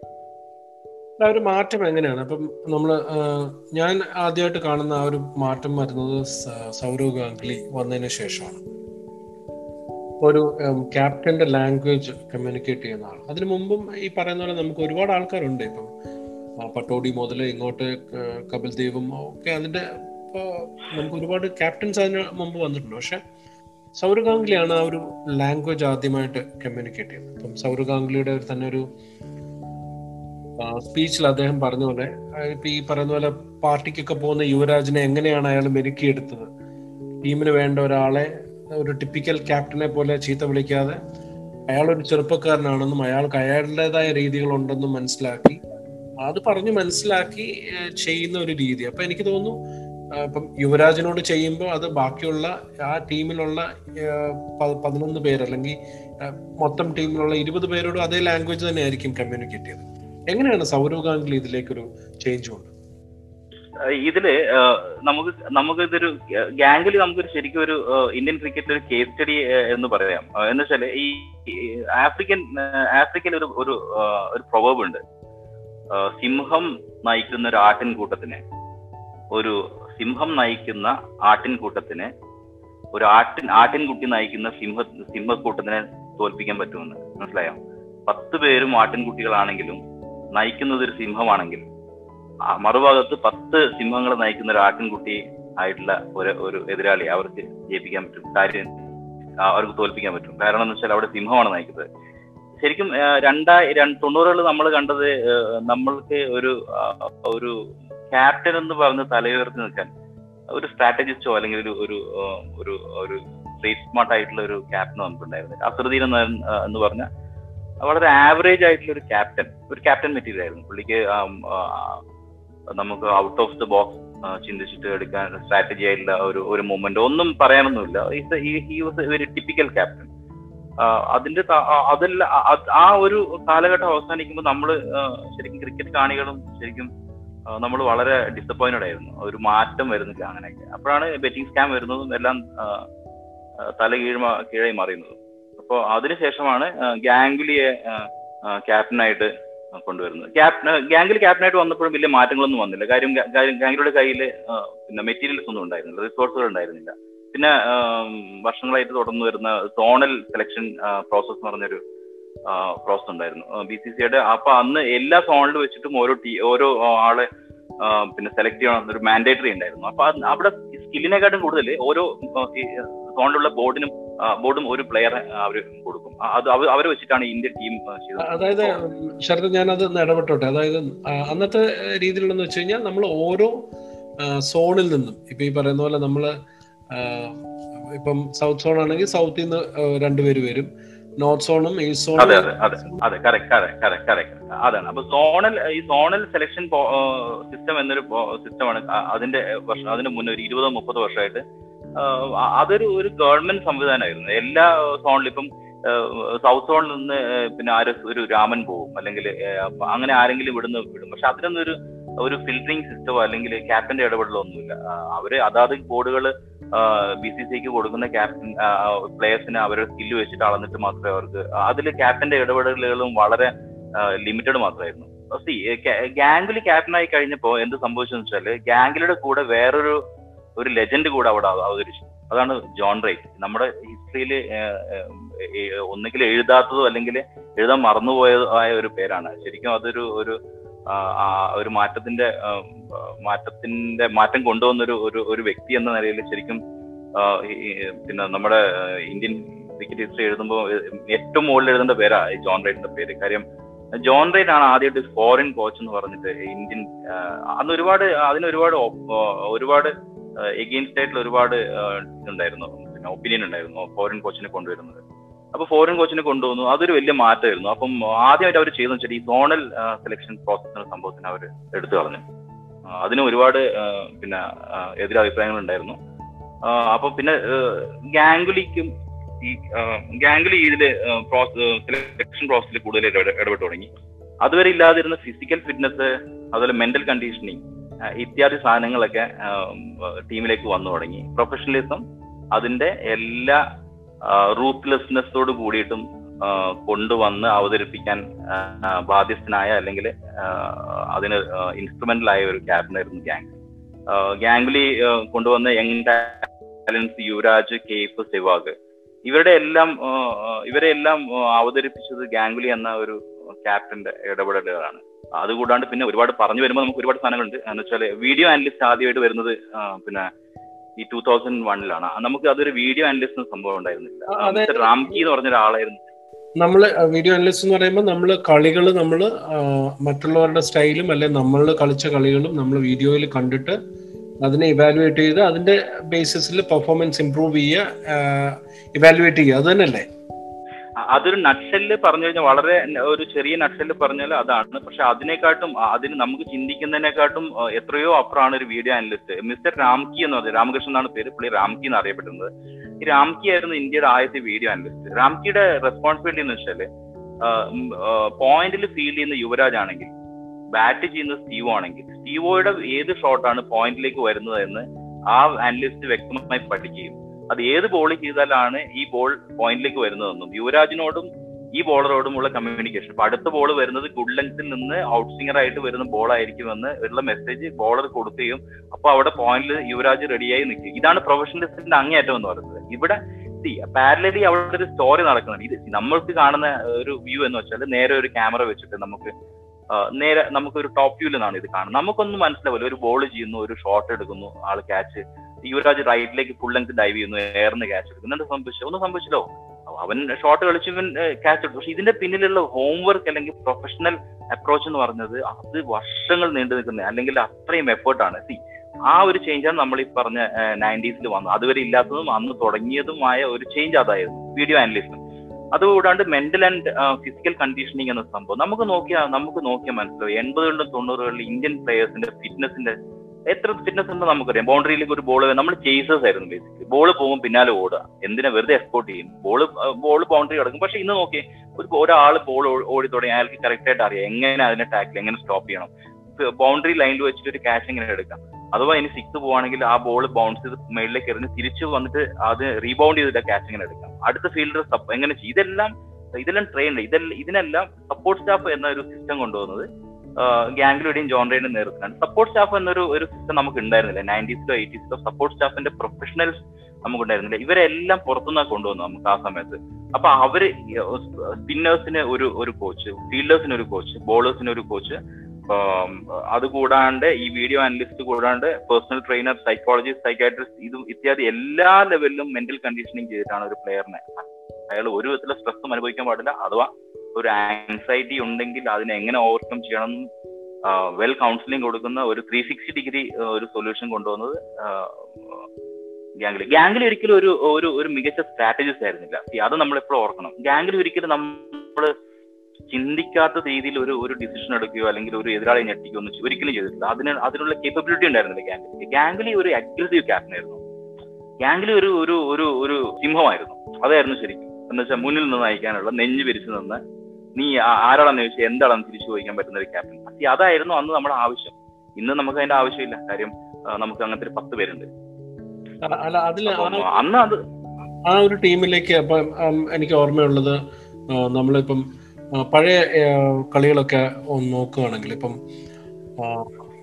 ആ ഒരു മാറ്റം എങ്ങനെയാണ്? അപ്പം നമ്മൾ ഞാൻ ആദ്യമായിട്ട് കാണുന്ന ആ ഒരു മാറ്റം വരുന്നത് സൗരവ് ഗാംഗുലി വന്നതിന് ശേഷമാണ്. ഒരു ക്യാപ്റ്റന്റെ ലാംഗ്വേജ് കമ്മ്യൂണിക്കേറ്റ് ചെയ്യുന്ന ആൾ അതിനു മുമ്പും ഈ പറയുന്ന പോലെ നമുക്ക് ഒരുപാട് ആൾക്കാരുണ്ട് ഇപ്പം. പട്ടോടി മുതൽ ഇങ്ങോട്ട് കപിൽ ദേവും ഒക്കെ അതിന്റെ നമുക്ക് ഒരുപാട് ക്യാപ്റ്റൻസ് അതിന് മുമ്പ് വന്നിട്ടുണ്ട്. പക്ഷെ സൗരവ് ഗാംഗുലിയാണ് ആ ഒരു ലാംഗ്വേജ് ആദ്യമായിട്ട് കമ്മ്യൂണിക്കേറ്റ് ചെയ്യുന്നത്. ഇപ്പം സൗരവ് ഒരു തന്നെ ഒരു സ്പീച്ചിൽ അദ്ദേഹം പറഞ്ഞ പോലെ ഇപ്പൊ ഈ പറയുന്ന പോലെ പാർട്ടിക്കൊക്കെ പോകുന്ന യുവരാജിനെ എങ്ങനെയാണ് അയാൾ മെരുക്കിയെടുത്തത്? ടീമിന് വേണ്ട ഒരാളെ ഒരു ടിപ്പിക്കൽ ക്യാപ്റ്റനെ പോലെ ചീത്ത വിളിക്കാതെ അയാൾ ഒരു ചെറുപ്പക്കാരനാണെന്നും അയാൾക്ക് അയാളുടേതായ രീതികളുണ്ടെന്നും മനസ്സിലാക്കി. അത് പറഞ്ഞു മനസ്സിലാക്കി ചെയ്യുന്ന ഒരു രീതി. അപ്പൊ എനിക്ക് തോന്നുന്നു ഇപ്പം യുവരാജിനോട് ചെയ്യുമ്പോൾ അത് ബാക്കിയുള്ള ആ ടീമിലുള്ള പതിനൊന്ന് പേര് അല്ലെങ്കിൽ മൊത്തം ടീമിലുള്ള ഇരുപത് പേരോടും അതേ ലാംഗ്വേജ് തന്നെ ആയിരിക്കും കമ്മ്യൂണിക്കേറ്റ് ചെയ്തത്. എങ്ങനെയാണ് സൗരവ് ഗാംഗുലി ഇതിലേക്കൊരു ചേഞ്ച് കൊണ്ട് ഇതിൽ നമുക്ക് നമുക്ക് ഇതൊരു ഗാംഗുലി നമുക്കൊരു ശരിക്കും ഒരു ഇന്ത്യൻ ക്രിക്കറ്റിൽ ഒരു കേസ് സ്റ്റഡി എന്ന് പറയാം. എന്ന് വെച്ചാൽ ഈ ആഫ്രിക്കൻ ആഫ്രിക്കൻ ഒരു ഒരു ഒരു പ്രൊവേബ് ഉണ്ട്. സിംഹം നയിക്കുന്ന ഒരു ആട്ടിൻകൂട്ടത്തിനെ ഒരു സിംഹം നയിക്കുന്ന ആട്ടിൻകൂട്ടത്തിനെ ഒരു ആട്ടിൻ ആട്ടിൻകുട്ടി നയിക്കുന്ന സിംഹ സിംഹക്കൂട്ടത്തിനെ തോൽപ്പിക്കാൻ പറ്റുമെന്ന്. മനസ്സിലായോ? പത്ത് പേരും ആട്ടിൻകുട്ടികളാണെങ്കിലും നയിക്കുന്നത് ഒരു സിംഹമാണെങ്കിൽ മറുഭാഗത്ത് പത്ത് സിംഹങ്ങളെ നയിക്കുന്ന ഒരു ആട്ടിൻകുട്ടി ആയിട്ടുള്ള ഒരു ഒരു എതിരാളി അവർക്ക് ജയിപ്പിക്കാൻ പറ്റും കാര്യം അവർക്ക് തോൽപ്പിക്കാൻ പറ്റും. കാരണം എന്ന് വെച്ചാൽ അവിടെ സിംഹമാണ് നയിക്കുന്നത്. ശരിക്കും രണ്ടായി തൊണ്ണൂറുകളിൽ നമ്മൾ കണ്ടത് നമ്മൾക്ക് ഒരു ഒരു ക്യാപ്റ്റൻ എന്ന് പറഞ്ഞ് തലയുയർത്തി നിൽക്കാൻ ഒരു സ്ട്രാറ്റജിസ്റ്റോ അല്ലെങ്കിൽ ഒരു ഒരു ഒരു ഒരു സ്ട്രീറ്റ് സ്മാർട്ട് ആയിട്ടുള്ള ഒരു ക്യാപ്റ്റൻ നമുക്കുണ്ടായിരുന്നു അസറുദ്ദീൻ എന്ന് പറഞ്ഞ വളരെ ആവറേജ് ആയിട്ടുള്ള ഒരു ക്യാപ്റ്റൻ ഒരു ക്യാപ്റ്റൻ മെറ്റീരിയൽ ആയിരുന്നു. പുള്ളിക്ക് നമുക്ക് ഔട്ട് ഓഫ് ദ ബോക്സ് ചിന്തിച്ചിട്ട് എടുക്കാൻ സ്ട്രാറ്റജി ആയിട്ടുള്ള ഒരു ഒരു മൂവ്മെന്റ് ഒന്നും പറയാനൊന്നുമില്ല. He was very typical captain അതിന്റെ അതല്ല ആ ഒരു കാലഘട്ടം അവസാനിക്കുമ്പോൾ നമ്മൾ ശരിക്കും ക്രിക്കറ്റ് കാണികളും ശരിക്കും നമ്മൾ വളരെ ഡിസപ്പോയിന്റഡ് ആയിരുന്നു. ഒരു മാറ്റം വരുന്നില്ല അങ്ങനെയൊക്കെ. അപ്പോഴാണ് ബെറ്റിംഗ് സ്കാം വരുന്നതും എല്ലാം തല കീഴ് കീഴായി മാറിയുന്നതും അപ്പോൾ അതിനുശേഷമാണ് ഗാംഗുലിയെ ക്യാപ്റ്റനായിട്ട് കൊണ്ടുവരുന്നത്. ക്യാപ്റ്റൻ ഗാംഗിൽ ക്യാപ്റ്റനായിട്ട് വന്നപ്പോഴും വലിയ മാറ്റങ്ങളൊന്നും വന്നില്ല. കാര്യം ഗാംഗുലിയുടെ കയ്യിൽ പിന്നെ മെറ്റീരിയൽസ് ഒന്നും ഉണ്ടായിരുന്നില്ല റിസോഴ്സുകൾ ഉണ്ടായിരുന്നില്ല. പിന്നെ വർഷങ്ങളായിട്ട് തുടർന്ന് വരുന്ന സോണൽ സെലക്ഷൻ പ്രോസസ് എന്ന് പറഞ്ഞൊരു പ്രോസസ് ഉണ്ടായിരുന്നു. ബി സി സിയുടെ. അപ്പൊ അന്ന് എല്ലാ സോണിലും വെച്ചിട്ടും ഓരോ ടീ ഓരോ ആളെ പിന്നെ സെലക്ട് ചെയ്യണം ഒരു മാൻഡേറ്ററി ഉണ്ടായിരുന്നു. അപ്പൊ അവിടെ സ്കില്ലിനെക്കാട്ടും കൂടുതൽ ഓരോ സോണിലുള്ള ബോർഡിനും ബോർഡും ഒരു പ്ലെയറെ അവർ കൊടുക്കും. അത് അവരെ വെച്ചിട്ടാണ് ഇന്ത്യൻ ടീം ചെയ്തത്. അതായത് ശരത് ഞാനത് ഇടപെട്ടോട്ടെ? അതായത് അന്നത്തെ രീതിയിലുള്ളതെന്ന് വെച്ച് കഴിഞ്ഞാൽ നമ്മൾ ഓരോ സോണിൽ നിന്നും ഇപ്പൊ ഈ പറയുന്ന പോലെ നമ്മൾ ഇപ്പം സൗത്ത് സോൺ ആണെങ്കിൽ സൗത്തിൽ നിന്ന് രണ്ടുപേര് വരും. നോർത്ത് സോണും ഈസ്റ്റ് സോണും അതെ അതെ അതെ കറക്റ്റ് അതാണ്. അപ്പൊ സോണൽ ഈ സോണൽ സെലക്ഷൻ സിസ്റ്റം എന്നൊരു സിസ്റ്റമാണ് അതിന്റെ വർഷം അതിന് മുന്നേ ഒരു ഇരുപതോ മുപ്പതോ വർഷമായിട്ട് അതൊരു ഒരു ഗവൺമെന്റ് സംവിധാനമായിരുന്നു. എല്ലാ സോണിലും ഇപ്പം സൗത്ത് സോണിൽ നിന്ന് പിന്നെ ആര് ഒരു രാമൻ പോകും അല്ലെങ്കിൽ അങ്ങനെ ആരെങ്കിലും ഇവിടുന്ന് വിടും. പക്ഷെ അതിനൊന്നും ഒരു ഒരു സിസ്റ്റമോ അല്ലെങ്കിൽ ക്യാപ്റ്റന്റെ ഇടപെടലോ ഒന്നുമില്ല. അവർ അതാത് ബോർഡുകൾ ബി സി സിക്ക് കൊടുക്കുന്ന ക്യാപ്റ്റൻ പ്ലേയേഴ്സിന് അവരുടെ സ്കില്ല് വെച്ചിട്ട് അളന്നിട്ട് മാത്രമേ അവർക്ക് അതിൽ ക്യാപ്റ്റന്റെ ഇടപെടലുകളും വളരെ ലിമിറ്റഡ് മാത്രമായിരുന്നു. ഗാംഗുലി ക്യാപ്റ്റനായി കഴിഞ്ഞപ്പോൾ എന്ത് സംഭവിച്ചെന്ന് വെച്ചാൽ ഗാംഗുലിയുടെ കൂടെ വേറൊരു ഒരു ലെജൻഡ് കൂടെ അവിടെ അവതരിച്ചു. അതാണ് ജോൺ റൈറ്റ് നമ്മുടെ ഹിസ്റ്ററിയിൽ ഒന്നുകിൽ എഴുതാത്തതോ അല്ലെങ്കിൽ എഴുതാൻ മറന്നുപോയതോ ആയ ഒരു പേരാണ്. ശരിക്കും അതൊരു ഒരു ഒരു മാറ്റത്തിന്റെ മാറ്റത്തിന്റെ മാറ്റം കൊണ്ടുവന്നൊരു ഒരു ഒരു വ്യക്തി എന്ന നിലയിൽ ശരിക്കും പിന്നെ നമ്മുടെ ഇന്ത്യൻ ക്രിക്കറ്റ് ഹിസ്റ്ററി എഴുതുമ്പോൾ ഏറ്റവും മുകളിൽ എഴുതേണ്ട പേരാ ജോൺ റൈറ്റിന്റെ പേര്. കാര്യം ജോൺ റൈറ്റ് ആണ് ആദ്യമായിട്ട് ഫോറിൻ കോച്ച് എന്ന് പറഞ്ഞിട്ട് ഇന്ത്യൻ അന്ന് ഒരുപാട് അതിന് ഒരുപാട് ഒരുപാട് എഗെയിൻസ്റ്റ് ആയിട്ടുള്ള ഒരുപാട് ഇതുണ്ടായിരുന്നു. പിന്നെ ഒപ്പീനിയൻ ഉണ്ടായിരുന്നു. ഫോറിൻ കോച്ചിനെ കൊണ്ടുവരുന്നത്. അപ്പൊ ഫോറിൻ കോച്ചിനെ കൊണ്ടുവന്നു. അതൊരു വലിയ മാറ്റമായിരുന്നു. അപ്പം ആദ്യമായിട്ട് അവർ ചെയ്തെന്ന് വെച്ചാൽ ഈ സോണൽ സെലക്ഷൻ പ്രോസസ് എന്ന സംഭവത്തിന് അവർ എടുത്തു കളഞ്ഞു. അതിന് ഒരുപാട് പിന്നെ എതിരഭിപ്രായങ്ങൾ ഉണ്ടായിരുന്നു. അപ്പൊ പിന്നെ ഗാംഗുലിക്കും ഈ ഗാംഗുലി ഇതിൽ സെലക്ഷൻ പ്രോസസ്സിൽ കൂടുതൽ ഇടപെട്ട് തുടങ്ങി. അതുവരെ ഇല്ലാതിരുന്ന ഫിസിക്കൽ ഫിറ്റ്നസ് അതുപോലെ മെന്റൽ കണ്ടീഷനിങ് ഇത്യാദി സാധനങ്ങളൊക്കെ ടീമിലേക്ക് വന്നു തുടങ്ങി. പ്രൊഫഷണലിസം അതിന്റെ എല്ലാ റൂത്ത്ലെസ്നെസ്സോട് കൂടിയിട്ടും കൊണ്ടുവന്ന് അവതരിപ്പിക്കാൻ ബാധ്യസ്ഥനായ അല്ലെങ്കിൽ അതിന് ഇൻസ്ട്രുമെന്റൽ ആയ ഒരു ക്യാപ്റ്റനായിരുന്നു ഗാംഗ് ഗാംഗുലി കൊണ്ടുവന്ന യങ് ടാലൻസ് യുവരാജ് കേഫ് സെവാഗ് ഇവരുടെ എല്ലാം ഇവരെ എല്ലാം അവതരിപ്പിച്ചത് ഗാംഗുലി എന്ന ഒരു ക്യാപ്റ്റന്റെ ഇടപെടലുകളാണ്. അതുകൂടാണ്ട് പിന്നെ ഒരുപാട് പറഞ്ഞു വരുമ്പോൾ നമുക്ക് ഒരുപാട് സാധനങ്ങളുണ്ട്. എന്ന് വെച്ചാൽ വീഡിയോ അനലിസ്റ്റ് ആദ്യമായിട്ട് വരുന്നത് പിന്നെ ഈ ടൂ തൗസൻഡ് വണ്ണിലാണ് നമുക്ക് അതൊരു വീഡിയോ അനലിസ്റ്റ് സംഭവം ഉണ്ടായിരുന്നില്ല. റാംകി എന്ന് പറഞ്ഞ ഒരാളായിരുന്നു. നമ്മൾ വീഡിയോ അനലിസ്റ്റ് എന്ന് പറയുമ്പോൾ നമ്മൾ കളികൾ നമ്മൾ മറ്റുള്ളവരുടെ സ്റ്റൈലും അല്ലെ നമ്മൾ കളിച്ച കളികളും നമ്മൾ വീഡിയോയിൽ കണ്ടിട്ട് അതിനെ ഇവാലുവേറ്റ് ചെയ്ത് അതിന്റെ ബേസിസിൽ പെർഫോമൻസ് ഇംപ്രൂവ് ചെയ്യുക ഇവാലുവേറ്റ് ചെയ്യുക. അത് തന്നെയല്ലേ? അതൊരു നട്ഷെല്ല് പറഞ്ഞു കഴിഞ്ഞാൽ വളരെ ഒരു ചെറിയ നട്ഷെല്ല് പറഞ്ഞാൽ അതാണ്. പക്ഷെ അതിനെക്കാട്ടും അതിന് നമുക്ക് ചിന്തിക്കുന്നതിനെക്കാട്ടും എത്രയോ അപ്പുറമാണ് ഒരു വീഡിയോ അനലിസ്റ്റ്. മിസ്റ്റർ രാംകി എന്ന് പറഞ്ഞത് രാമകൃഷ്ണൻ എന്നാണ് പേര് പുള്ളി രാംകി എന്ന് അറിയപ്പെടുന്നത്. ഈ രാംകി ആയിരുന്നു ഇന്ത്യയുടെ ആദ്യത്തെ വീഡിയോ അനലിസ്റ്റ്. രാംകിയുടെ റെസ്പോൺസിബിലിറ്റി എന്ന് വെച്ചാൽ പോയിന്റിൽ ഫീൽ ചെയ്യുന്ന യുവരാജ് ആണെങ്കിൽ ബാറ്റ് ചെയ്യുന്ന സ്റ്റീവോ ആണെങ്കിൽ സ്റ്റീവോയുടെ ഏത് ഷോട്ടാണ് പോയിന്റിലേക്ക് വരുന്നത് എന്ന് ആ അനലിസ്റ്റ് വ്യക്തമായി പഠിക്കുകയും അത് ഏത് ബോൾ ചെയ്താലാണ് ഈ ബോൾ പോയിന്റിലേക്ക് വരുന്നതെന്നും യുവരാജിനോടും ഈ ബോളറോടുമുള്ള കമ്മ്യൂണിക്കേഷൻ അപ്പൊ അടുത്ത ബോൾ വരുന്നത് ഗുഡ് ലെങ്ത്തിൽ നിന്ന് ഔട്ട് സിംഗർ ആയിട്ട് വരുന്ന ബോൾ ആയിരിക്കുമെന്ന് ഉള്ള മെസ്സേജ് ബോളർ കൊടുക്കുകയും അപ്പൊ അവിടെ പോയിന്റിൽ യുവരാജ് റെഡിയായി നിൽക്കും ഇതാണ് പ്രൊഫഷണലിസ്റ്റിന്റെ അങ്ങേയറ്റം എന്ന് പറയുന്നത്. ഇവിടെ സി പാരലലി അവിടെ ഒരു സ്റ്റോറി നടക്കുന്നുണ്ട്. ഇത് നമ്മൾക്ക് കാണുന്ന ഒരു വ്യൂ എന്ന് വെച്ചാൽ നേരെ ഒരു ക്യാമറ വെച്ചിട്ട് നമുക്ക് നേരെ നമുക്ക് ഒരു ടോപ്പ് വ്യൂവിൽ നിന്നാണ് ഇത് കാണുന്നത്. നമുക്കൊന്നും മനസ്സിലാവില്ല. ഒരു ബോൾ ചെയ്യുന്നു ഒരു ഷോട്ട് എടുക്കുന്നു ആൾ ക്യാച്ച് യുവരാജ് റൈറ്റിലേക്ക് ഫുൾ ലെങ്ത് ഡൈവ് ചെയ്യുന്നു എയർന്ന് ക്യാച്ച് എടുക്കുന്നു. എന്താ സംഭവിച്ചു ഒന്നും സംഭവിച്ചല്ലോ. അവൻ ഷോട്ട് കളിച്ച് ഇവൻ ക്യാച്ച് എടുത്തു. പക്ഷെ ഇതിന്റെ പിന്നിലുള്ള ഹോംവർക്ക് അല്ലെങ്കിൽ പ്രൊഫഷണൽ അപ്രോച്ച് എന്ന് പറഞ്ഞത് അത് വർഷങ്ങൾ നീണ്ടു നിൽക്കുന്നത് അല്ലെങ്കിൽ അത്രയും എഫേർട്ടാണ് സി ആ ഒരു ചേഞ്ചാണ് നമ്മൾ ഈ പറഞ്ഞ നയന്റീസിൽ വന്നത്. അതുവരെ ഇല്ലാത്തതും അന്ന് തുടങ്ങിയതുമായ ഒരു ചേഞ്ച് അതായിരുന്നു വീഡിയോ അനലിസം അതുകൂടാണ്ട് മെന്റൽ ആൻഡ് ഫിസിക്കൽ കണ്ടീഷനിങ് എന്ന സംഭവം. നമുക്ക് നോക്കിയാൽ നമുക്ക് നോക്കിയാൽ മനസ്സിലാവും. എൺപതുകളിലും തൊണ്ണൂറുകളിലും ഇന്ത്യൻ പ്ലേയേഴ്സിന്റെ ഫിറ്റ്നസിന്റെ എത്ര ഫിറ്റ്നസ് ഉണ്ടോ നമുക്കറിയാം. ബൗണ്ടറിയിലേക്ക് ഒരു ബോൾ നമ്മൾ ചേസേഴ്സ് ആയിരുന്നു ബേസിക്കലി ബോൾ പോകും പിന്നാലെ ഓടുക. എന്തിനാ? വെറുതെ എക്സ്പോർട്ട് ചെയ്യും. ബോൾ ബോൾ ബൗണ്ടറി കിടക്കും. പക്ഷെ ഇന്ന് നോക്കി ഒരു ഒരാൾ ബോൾ ഓടി തുടങ്ങി അയാൾക്ക് കറക്റ്റ് ആയിട്ട് അറിയാം. എങ്ങനെ അതിനെ ടാക്കിൽ എങ്ങനെ സ്റ്റോപ്പ് ചെയ്യണം. ബൗണ്ടറി ലൈനിൽ വെച്ചിട്ട് ഒരു ക്യാച്ച് എങ്ങനെ എടുക്കാം. അഥവാ ഇനി സിക്സ് പോവാണെങ്കിൽ ആ ബോൾ ബൗൺസ് ചെയ്ത് മേളിലേക്ക് എറിഞ്ഞ് തിരിച്ചു വന്നിട്ട് അത് റീബൗണ്ട് ചെയ്തിട്ട് ക്യാച്ച് എങ്ങനെ എടുക്കാം. അടുത്ത ഫീൽഡർ എങ്ങനെ ചെയ്യും? ഇതെല്ലാം ഇതെല്ലാം ട്രെയിൻ ഇതെല്ലാം ഇതിനെല്ലാം സപ്പോർട്ട് സ്റ്റാഫ് എന്ന ഒരു സിസ്റ്റം കൊണ്ടുവന്നത് ഗാംഗിലുടെയും ജോൺറയുടെയും നേതൃത്വത്തിലാണ്. സപ്പോർട്ട് സ്റ്റാഫ് എന്നൊരു ഒരു സിസ്റ്റം നമുക്ക് ഉണ്ടായിരുന്നില്ല നയന്റീസിലോ എയ്റ്റീസിലോ സപ്പോർട്ട് സ്റ്റാഫിന്റെ പ്രൊഫഷണൽസ് നമുക്ക് ഉണ്ടായിരുന്നില്ല ഇവരെല്ലാം പുറത്തുനിന്നാണ് കൊണ്ടുവന്നു നമുക്ക് ആ സമയത്ത്. അപ്പൊ അവർ സ്പിന്നേഴ്സിന് ഒരു ഒരു കോച്ച് ഫീൽഡേഴ്സിന് ഒരു കോച്ച് ബോളേഴ്സിന് ഒരു കോച്ച് അതുകൂടാണ്ട് ഈ വീഡിയോ അനലിസ്റ്റ് കൂടാണ്ട് പേഴ്സണൽ ട്രെയിനർ സൈക്കോളജിസ്റ്റ് സൈക്കാട്രിസ്റ്റ് ഇതും ഇത്യാദി എല്ലാ ലെവലിലും മെന്റൽ കണ്ടീഷനിങ് ചെയ്തിട്ടാണ് ഒരു പ്ലെയറിനെ അയാൾ ഒരു വിധത്തിലെ സ്ട്രെസ്സും അനുഭവിക്കാൻ പാടില്ല. അഥവാ ഒരു ആൻസൈറ്റി ഉണ്ടെങ്കിൽ അതിനെ എങ്ങനെ ഓവർകം ചെയ്യണം വെൽ കൗൺസിലിംഗ് കൊടുക്കുന്ന ഒരു ത്രീ സിക്സ്റ്റി ഡിഗ്രി ഒരു സൊല്യൂഷൻ കൊണ്ടുവന്നത് ഗാംഗ്ലി. ഗാംഗ്ലി ഒരിക്കലും ഒരു ഒരു ഒരു മികച്ച സ്ട്രാറ്റജിസ്റ്റ് ആയിരുന്നില്ല. അത് നമ്മൾ എപ്പോഴും ഓർക്കണം. ഗാംഗ്ലി ഒരിക്കലും നമ്മൾ ചിന്തിക്കാത്ത രീതിയിൽ ഒരു ഒരു ഡിസിഷൻ എടുക്കുകയോ അല്ലെങ്കിൽ ഒരു എതിരാളി ഞെട്ടിക്കുകയോ ഒന്നും ഒരിക്കലും ചെയ്തിട്ടില്ല. അതിന് അതിനുള്ള കേപ്പബിലിറ്റി ഉണ്ടായിരുന്നില്ല ഗാംഗ്ലി. ഗാംഗിലി ഒരു അഗ്രസീവ് ക്യാപ്റ്റൻ ആയിരുന്നു. ഗാംഗിലി ഒരു ഒരു ഒരു ഒരു സിംഹമായിരുന്നു. അതായിരുന്നു ശരിക്കും. എന്ന് വെച്ചാൽ മുന്നിൽ നിന്ന് നയിക്കാനുള്ള നെഞ്ഞു പിരിച്ചു നിന്ന് നീ ആരാണെന്ന് ചോദിച്ചാൽ എന്താണെന്ന് തിരിച്ചു ചോദിക്കാൻ പറ്റുന്ന ഒരു ക്യാപ്റ്റൻ അതായിരുന്നു അന്ന് നമ്മുടെ ആവശ്യം. ഇന്ന് നമുക്ക് അതിന്റെ ആവശ്യമില്ല. കാര്യം നമുക്ക് അങ്ങനത്തെ ഒരു പത്ത് പേരുണ്ട്. അന്ന് അത് ആ ഒരു ടീമിലേക്ക് എനിക്ക് ഓർമ്മയുള്ളത് നമ്മളിപ്പം പഴയ കളികളൊക്കെ ഒന്ന് നോക്കുകയാണെങ്കിൽ ഇപ്പം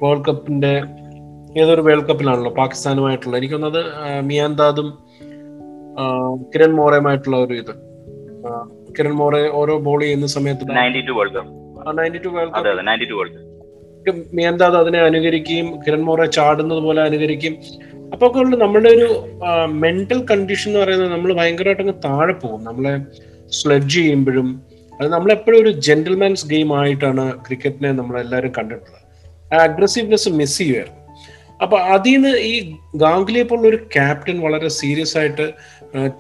വേൾഡ് കപ്പിന്റെ ഏതൊരു വേൾഡ് കപ്പിലാണല്ലോ പാകിസ്ഥാനുമായിട്ടുള്ള. എനിക്കൊന്നത് മിയാൻദാദും കിരൺ മോറയുമായിട്ടുള്ള ഒരു ഇത്. കിരൺ മോറെ ഓരോ ബോൾ ചെയ്യുന്ന സമയത്ത് മേന്താദ് അതിനെ അനുകരിക്കുകയും കിരൺ മോറെ ചാടുന്നത് പോലെ അനുകരിക്കും അപ്പൊ ഒക്കെ നമ്മളുടെ ഒരു മെന്റൽ കണ്ടീഷൻ എന്ന് പറയുന്നത് നമ്മൾ ഭയങ്കരമായിട്ട് അങ്ങ് താഴെ പോകും. നമ്മളെ സ്ലെഡ്ജ് ചെയ്യുമ്പോഴും അത് നമ്മളെപ്പോഴും ഒരു ജെന്റിൽമാൻസ് ഗെയിം ആയിട്ടാണ് ക്രിക്കറ്റിനെ നമ്മൾ എല്ലാവരും കണ്ടിട്ടുള്ളത്. ആ അഗ്രസീവ്നെസ് മിസ് ചെയ്യുമായിരുന്നു അപ്പൊ അതിൽ നിന്ന് ഈ ഗാംഗുലിയെ പോലുള്ള ഒരു ക്യാപ്റ്റൻ വളരെ സീരിയസ് ആയിട്ട്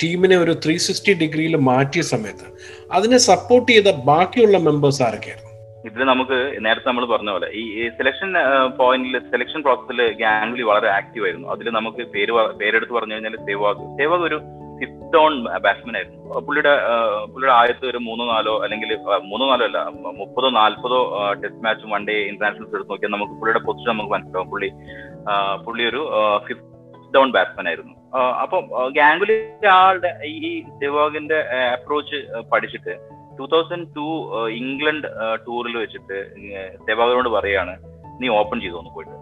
ടീമിനെ ഒരു ത്രീ സിക്സ്റ്റി ഡിഗ്രിയിൽ മാറ്റിയ സമയത്ത് അതിനെ സപ്പോർട്ട് ചെയ്ത ബാക്കിയുള്ള മെമ്പേഴ്സ് ആരൊക്കെയായിരുന്നു? ഇതിൽ നമുക്ക് നേരത്തെ നമ്മൾ പറഞ്ഞ പോലെ ഈ സെലക്ഷൻ പോയിന്റിൽ സെലക്ഷൻ പ്രോസസ്സിൽ ഗാംഗുലി വളരെ ആക്റ്റീവ് ആയിരുന്നു. അതിൽ നമുക്ക് പേര് പേരെടുത്ത് പറഞ്ഞു കഴിഞ്ഞാൽ സേവാഗ് സേവാഗ് ഒരു ഫിഫ്ത് ഡൗൺ ബാറ്റ്സ്മാൻ ആയിരുന്നു പുള്ളിയുടെ പുള്ളിയുടെ ആദ്യത്തെ ഒരു മൂന്നോ നാലോ അല്ലെങ്കിൽ മൂന്നോ നാലോ അല്ല മുപ്പതോ നാൽപ്പതോ ടെസ്റ്റ് മാച്ചും വൺ ഡേ ഇന്റർനാഷണൽസ് എടുത്ത് നോക്കിയാൽ നമുക്ക് പുള്ളിയുടെ പൊസിഷൻ നമുക്ക് മനസ്സിലാവും. പുള്ളി പുള്ളി ഒരു ഫിഫ്ത് ഡൗൺ ബാറ്റ്സ്മാൻ ആയിരുന്നു. അപ്പം ഗാംഗുലി ആളുടെ ഈ സെവാഗിന്റെ അപ്രോച്ച് പഠിച്ചിട്ട് ടൂ തൗസൻഡ് ടു ഇംഗ്ലണ്ട് ടൂറിൽ വെച്ചിട്ട് സെവാഗിനോട് പറയാണ് നീ ഓപ്പൺ ചെയ്തു ഒന്ന് പോയിട്ട്?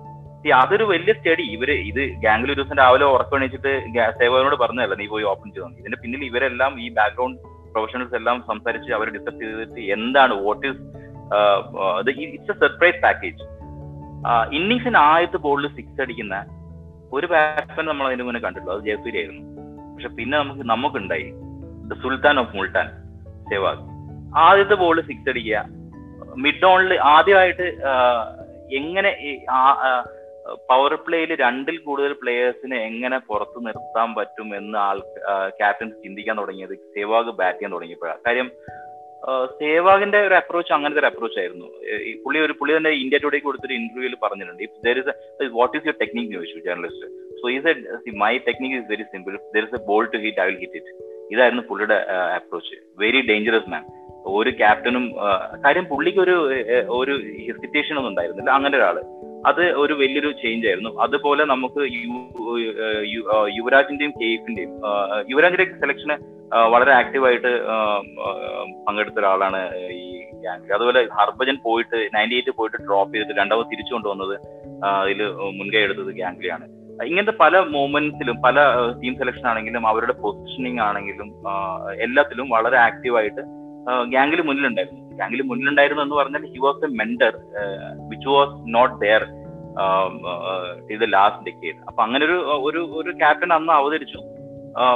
അതൊരു വലിയ സ്റ്റഡി. ഇവർ ഇത് ഗാംഗുലി ഒരു ദിവസം രാവിലെ ഉറക്കണിച്ചിട്ട് സേവകനോട് പറഞ്ഞതല്ല നീ പോയി ഓപ്പൺ ചെയ്തു? ഇതിന്റെ പിന്നിൽ ഇവരെല്ലാം ഈ ബാക്ക്ഗ്രൗണ്ട് പ്രൊഫഷണൽസ് എല്ലാം സംസാരിച്ച് അവർ ഡിസ്കസ് ചെയ്തിട്ട് എന്താണ് what is it's a surprise package ഇന്നിങ്സിന് ആദ്യത്തെ ബോളിൽ സിക്സ് അടിക്കുന്ന ഒരു ബാറ്റ്സ്മാൻ നമ്മൾ അതിന് മുന്നേ കണ്ടിട്ടുള്ളൂ. അത് ജയസൂര്യ ആയിരുന്നു. പക്ഷെ പിന്നെ നമുക്ക് നമുക്കുണ്ടായി. The sultan of Multan Sehwag ആദ്യത്തെ ബോൾ സിക്സ് അടിക്കുക. മിഡ് ഓണിൽ ആദ്യമായിട്ട് എങ്ങനെ പവർ പ്ലേയിൽ രണ്ടിൽ കൂടുതൽ പ്ലേയേഴ്സിനെ എങ്ങനെ പുറത്ത് നിർത്താൻ പറ്റും എന്ന് ആൾ ക്യാപ്റ്റൻസ് ചിന്തിക്കാൻ തുടങ്ങിയത് സെവാഗ് ബാറ്റ് ചെയ്യാൻ തുടങ്ങിയപ്പോഴാണ്. കാര്യം സേവാഗിന്റെ ഒരു അപ്രോച്ച് അങ്ങനത്തെ ഒരു അപ്രോച്ച് ആയിരുന്നു. ഈ പുള്ളി ഒരു പുള്ളി തന്നെ ഇന്ത്യ ടുഡേ കൊടുത്തൊരു ഇന്റർവ്യൂവിൽ പറഞ്ഞിട്ടുണ്ട്. If there is what is your technique ചോദിച്ചു journalist so a my technique is very simple there is a ball to hit I will hit it ഇതായിരുന്നു പുള്ളിയുടെ അപ്രോച്ച് വെരി ഡേഞ്ചറസ് മാൻ ഒരു ക്യാപ്റ്റനും കാര്യം പുള്ളിക്ക് ഒരു ഒരു ഹെസിറ്റേഷൻ ഒന്നും ഉണ്ടായിരുന്നില്ല. അങ്ങനെ ഒരാൾ. അത് ഒരു വലിയൊരു ചേഞ്ച് ആയിരുന്നു. അതുപോലെ നമുക്ക് യുവരാജിന്റെയും കെയ്ഫിന്റെയും യുവരാജിന്റെ സെലക്ഷന് വളരെ ആക്റ്റീവായിട്ട് പങ്കെടുത്ത ഒരാളാണ് ഈ ഗ്യാങ് അതുപോലെ ഹർഭജൻ പോയിട്ട് നയന്റി എയ്റ്റ് പോയിട്ട് ഡ്രോപ്പ് ചെയ്തിട്ട് രണ്ടാമത് തിരിച്ചു കൊണ്ടുവന്നത് അതിൽ മുൻകൈ എടുത്തത് ഗ്യാങ്ലിയാണ് ഇങ്ങനത്തെ പല മൂമെന്റ്സിലും പല ടീം സെലക്ഷൻ ആണെങ്കിലും അവരുടെ പൊസിഷനിങ് ആണെങ്കിലും എല്ലാത്തിലും വളരെ ആക്റ്റീവായിട്ട് ഗ്യാങ്ങിൽ മുന്നിലുണ്ടായിരുന്നു. ഗ്യാങ്ങിൽ മുന്നിലുണ്ടായിരുന്നു എന്ന് പറഞ്ഞാൽ he was a mentor which was not there ഇത് ലാസ്റ്റ് ഡെക്കേഡ് അപ്പൊ അങ്ങനെ ഒരു ഒരു ഒരു ക്യാപ്റ്റൻ അന്ന് അവതരിച്ചു.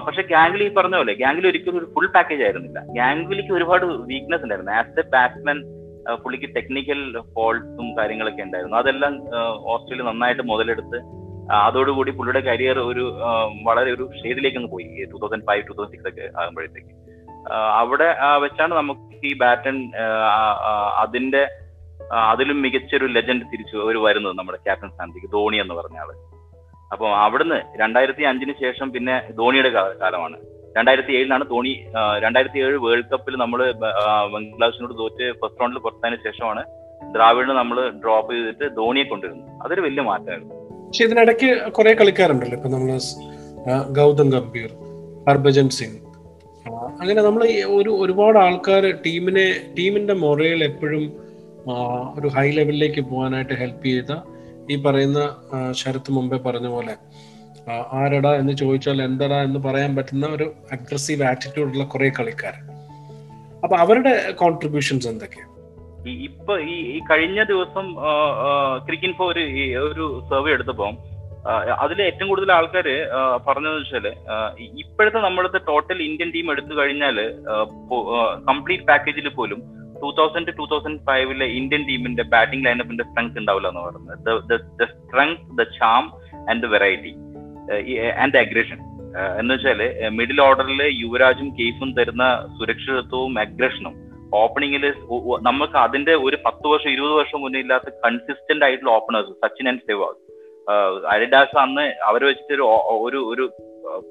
പക്ഷെ ഗാംഗുലി പറഞ്ഞ പോലെ ഗാംഗുലി ഒരിക്കലും ഒരു ഫുൾ പാക്കേജ് ആയിരുന്നില്ല. ഗാംഗുലിക്ക് ഒരുപാട് വീക്ക്നെസ് ഉണ്ടായിരുന്നു. ആസ് എ ബാറ്റ്സ്മാൻ പുള്ളിക്ക് ടെക്നിക്കൽ ഫോൾട്സും കാര്യങ്ങളൊക്കെ ഉണ്ടായിരുന്നു. അതെല്ലാം ഓസ്ട്രേലിയ നന്നായിട്ട് മുതലെടുത്ത് അതോടുകൂടി പുള്ളിയുടെ കരിയർ ഒരു വളരെ ഒരു ഷെയ്ഡിലേക്ക് ഒന്ന് പോയി two thousand five two thousand six ഒക്കെ ആകുമ്പോഴത്തേക്ക്. അവിടെ വെച്ചാണ് നമുക്ക് ഈ ബാറ്റൺ അതിന്റെ അതിലും മികച്ചൊരു ലെജൻഡ് തിരിച്ചു ഒരു വരുന്നത് നമ്മുടെ ക്യാപ്റ്റൻ സ്ഥാനത്തേക്ക് ധോണി എന്ന് പറഞ്ഞ ആൾ. അപ്പോൾ അവിടുന്ന് രണ്ടായിരത്തി അഞ്ചിന് ശേഷം പിന്നെ ധോണിയുടെ കാലമാണ്. രണ്ടായിരത്തി ഏഴിലാണ് ധോണി രണ്ടായിരത്തി ഏഴ് വേൾഡ് കപ്പിൽ നമ്മൾ ബംഗ്ലാദേശിനോട് തോറ്റ് ഫസ്റ്റ് റൗണ്ടിൽ പുറത്തതിന് ശേഷമാണ് ദ്രാവിഡിന് നമ്മൾ ഡ്രോപ്പ് ചെയ്തിട്ട് ധോണിയെ കൊണ്ടുവരുന്നത്. അതൊരു വലിയ മാറ്റമായിരുന്നു. പക്ഷെ ഇതിനിടയ്ക്ക് കുറെ കളിക്കാരുണ്ടല്ലോ. ഇപ്പൊ നമ്മൾ ഗൗതം ഗംഭീർ ഹർഭജൻ സിംഗ് അങ്ങനെ നമ്മൾ ഒരു ഒരുപാട് ആൾക്കാർ ടീമിനെ ടീമിന്റെ മൊറയിൽ എപ്പോഴും ഒരു ഹൈ ലെവലിലേക്ക് പോകാനായിട്ട് ഹെൽപ്പ് ചെയ്ത ഈ പറയുന്ന ശരത്ത് മുമ്പേ പറഞ്ഞ പോലെ ആരടാ എന്ന് ചോദിച്ചാൽ എന്തടാ എന്ന് പറയാൻ പറ്റുന്ന ഒരു അഗ്രസീവ് ആറ്റിറ്റ്യൂഡ് ഉള്ള കുറെ കളിക്കാർ അപ്പൊ അവരുടെ കോൺട്രിബ്യൂഷൻസ് എന്തൊക്കെയാണ് ഇപ്പൊ ഈ കഴിഞ്ഞ ദിവസം ക്രിക്കറ്റ് ഇൻഫോ ഒരു സർവേ എടുത്തപ്പോൾ അതിൽ ഏറ്റവും കൂടുതൽ ആൾക്കാർ പറഞ്ഞതെന്ന് വെച്ചാൽ ഇപ്പോഴത്തെ നമ്മളത്തെ ടോട്ടൽ ഇന്ത്യൻ ടീം എടുത്തു കഴിഞ്ഞാൽ കംപ്ലീറ്റ് പാക്കേജിൽ പോലും ടൂ തൗസൻഡ് ടൂ തൗസൻഡ് ഫൈവിലെ ഇന്ത്യൻ ടീമിന്റെ ബാറ്റിംഗ് ലൈനപ്പിന്റെ സ്ട്രെങ്ത് ഉണ്ടാവില്ല എന്ന് പറയുന്നത്. The strength the charm and the variety and the aggression എന്ന് വെച്ചാൽ മിഡിൽ ഓർഡറിൽ യുവരാജും കേഫും തരുന്ന സുരക്ഷിതത്വവും അഗ്രഷനും ഓപ്പണിംഗിൽ നമുക്ക് അതിന്റെ ഒരു പത്ത് വർഷം ഇരുപത് വർഷം മുന്നേ ഇല്ലാത്ത കൺസിസ്റ്റന്റ് ആയിട്ടുള്ള ഓപ്പണേഴ്സ് സച്ചിൻ ആൻഡ് സെവാഗ്. അരിഡാസ് അന്ന് അവർ വെച്ചിട്ട് ഒരു ഒരു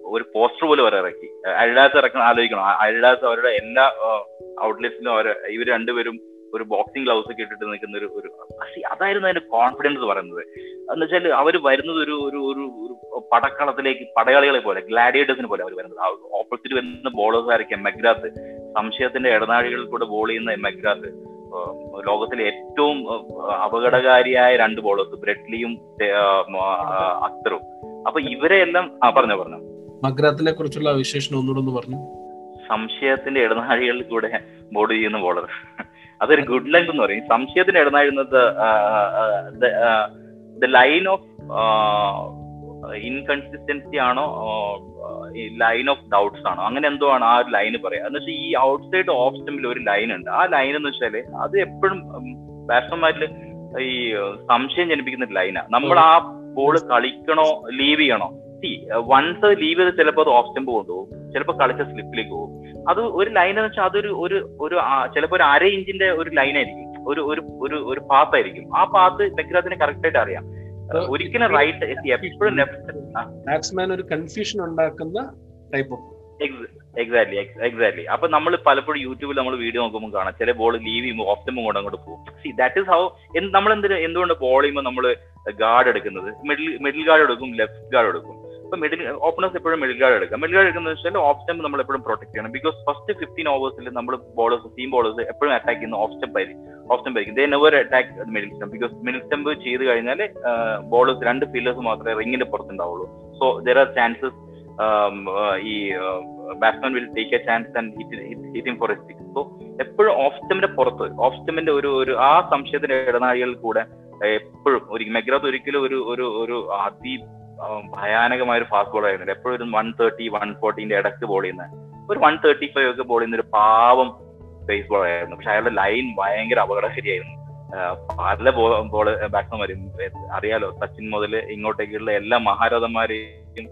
ഒരു പോസ്റ്റർ പോലെ അവർ ഇറക്കി. അരിഡാസ് ഇറക്കണം ആലോചിക്കണം. അരിഡാസ് അവരുടെ എല്ലാ ഔട്ട്ലെറ്റ്സിലും അവർ ഇവർ രണ്ടുപേരും ഒരു ബോക്സിംഗ് ഗ്ലൗസ് ഒക്കെ ഇട്ടിട്ട് നിൽക്കുന്ന ഒരു ഒരു അതായിരുന്നു അതിന്റെ കോൺഫിഡൻസ് പറയുന്നത്. എന്ന് വെച്ചാൽ അവർ വരുന്നത് ഒരു ഒരു ഒരു പടക്കളത്തിലേക്ക് പടയാളികളെ പോലെ ഗ്ലാഡിയേറ്റേഴ്സിനെ പോലെ അവർ വരുന്നത്. ഓപ്പോസിറ്റ് വരുന്ന ബോളേഴ്സ് ആയിരിക്കും. മെഗ്രാത്ത് സംശയത്തിന്റെ ഇടനാഴികളിൽ കൂടെ ബോൾ ചെയ്യുന്ന മെഗ്രാത്ത് ലോകത്തിലെ ഏറ്റവും അപകടകാരിയായ രണ്ട് ബോളേഴ്സ് ബ്രെഡ്ലിയും അക്തറും. അപ്പൊ ഇവരെ എല്ലാം ആ പറഞ്ഞു പറഞ്ഞു. മഗ്രാത്തിനെ കുറിച്ചുള്ള വിശേഷണം ഒന്നുകൂടെ പറഞ്ഞു. സംശയത്തിന്റെ ഇടനാഴികളിൽ കൂടെ ബോൾ ചെയ്യുന്ന ബോളർ അതൊരു ഗുഡ് ലൈൻ എന്ന് പറയും. സംശയത്തിന്റെ ഇടനാഴുന്നത് ദ ലൈൻ ഓഫ് ഇൻകൺസിസ്റ്റൻസി ആണോ ലൈൻ ഓഫ് ഡൗട്ട്സ് ആണോ? അങ്ങനെ എന്തോ ആണ് ആ ഒരു ലൈന് പറയാം എന്ന് വെച്ചാൽ ഈ ഔട്ട് സൈഡ് ഓഫ് സ്റ്റമ്പിൽ ഒരു ലൈൻ ഉണ്ട്. ആ ലൈൻ എന്ന് വെച്ചാൽ അത് എപ്പോഴും ബാറ്റ്സ്മാരിൽ ഈ സംശയം ജനിപ്പിക്കുന്ന ലൈനാണ് നമ്മൾ ആ. ബോൾ കളിക്കണോ ലീവ് ചെയ്യണോ? സി വൺസ് ലീവ് ചെയ്ത് ചിലപ്പോ അത് ഓഫ് സ്റ്റെമ്പ് കൊണ്ടുപോകും. ചിലപ്പോൾ കളിച്ച സ്ലിപ്പിലേക്ക് പോകും. അത് ഒരു ലൈൻ എന്ന് വെച്ചാൽ അതൊരു ഒരു ഒരു ചിലപ്പോ ഒരു അര ഇഞ്ചിന്റെ ഒരു ലൈൻ ആയിരിക്കും. ഒരു ഒരു ഒരു ഒരു പാത്ത് ആയിരിക്കും. ആ പാത്ത് ബെക്രാത്തിന് കറക്റ്റ് ആയിട്ട് അറിയാം. ഒരിക്കലും റൈറ്റ് എപ്പോഴും ബാറ്റ്സ്മാൻ ഒരു കൺഫ്യൂഷൻ ഉണ്ടാക്കുന്ന ടൈപ്പ് ഓഫ് എക്സാക്ട്ലി എക്സാക്ട്ലി അപ്പൊ നമ്മൾ പലപ്പോഴും യൂട്യൂബിൽ നമ്മൾ വീഡിയോ നോക്കുമ്പോൾ കാണാം. ചില ബോൾ ലീവ് ചെയ്യുമ്പോൾ ഓഫ് ടെമ്പും കൊണ്ട് അങ്ങോട്ട് പോകും. സി ദാറ്റ് ഇസ് ഹൗ നമ്മൾ എന്തിന് എന്തുകൊണ്ട് ബോൾ ചെയ്യുമ്പോൾ നമ്മൾ ഗാർഡ് എടുക്കുന്നത്? മിഡിൽ മിഡിൽ ഗാർഡ് എടുക്കും ലെഫ്റ്റ് ഗാർഡ് എടുക്കും. ഇപ്പൊ മിഡിൽ ഓപ്പണേഴ്സ് എപ്പോഴും മിഡിൽ ഗാർഡ് എടുക്കാം മിഡിൽ ഗാർഡ് എടുക്കുന്നത് വെച്ചാൽ ഓഫ് സ്റ്റെപ്പ് നമ്മൾ എപ്പോഴും പ്രൊട്ടക്ട് ചെയ്യണം. ബിക്കോസ് ഫസ്റ്റ് ഫിഫ്റ്റീൻ ഓവേഴ്സിൽ നമ്മൾ ബോളേഴ്സ് ടീം ബോളേഴ്സ് എപ്പോഴും അറ്റാക്ക് ചെയ്യുന്ന ഓഫ് സ്റ്റെപ്പ് ആയിരിക്കും. ഓഫ് സ്റ്റെപ്പ് ആയിരിക്കും. They never attack middle stump because middle stump ചെയ്ത് കഴിഞ്ഞാൽ ബോളേഴ്സ് രണ്ട് ഫീൽഡേഴ്സ് മാത്രമേ റിങ്ങിന്റെ പുറത്തുണ്ടാവുള്ളൂ. സോ ദർ ആർ ചാൻസസ് ഈ batsman will take a chance and hit four a six so എപ്പോഴും ഓഫ് സ്റ്റെമ്മിന്റെ പുറത്ത് ഓഫ് സ്റ്റെമ്മിന്റെ ഒരു ഒരു ആ സംശയത്തിന്റെ ഇടനാഴികളിൽ കൂടെ എപ്പോഴും ഒരു മെഗ്രാത്ത് ഒരിക്കലും ഒരു ഒരു ഒരു അതി ഭയാനകമായ ഒരു ഫാസ്റ്റ് ബോൾ ആയിരുന്നില്ല എപ്പോഴും ഒരു വൺ തേർട്ടി വൺ ഫോർട്ടീന്റെ ഇടയ്ക്ക് ബോൾ ചെയ്യുന്ന ഒരു വൺ തേർട്ടി ഫൈവ് ഒക്കെ ബോൾ ചെയ്യുന്ന ഒരു പാവം പേസ് ബോൾ ആയിരുന്നു. പക്ഷെ അയാളുടെ ലൈൻ ഭയങ്കര അപകടകാരിയായിരുന്നു. പല ബോൾ ബോൾ ബാറ്റ്സ്മാരും അറിയാലോ സച്ചിൻ മുതൽ ഇങ്ങോട്ടേക്കുള്ള എല്ലാ മഹാരഥന്മാരെയും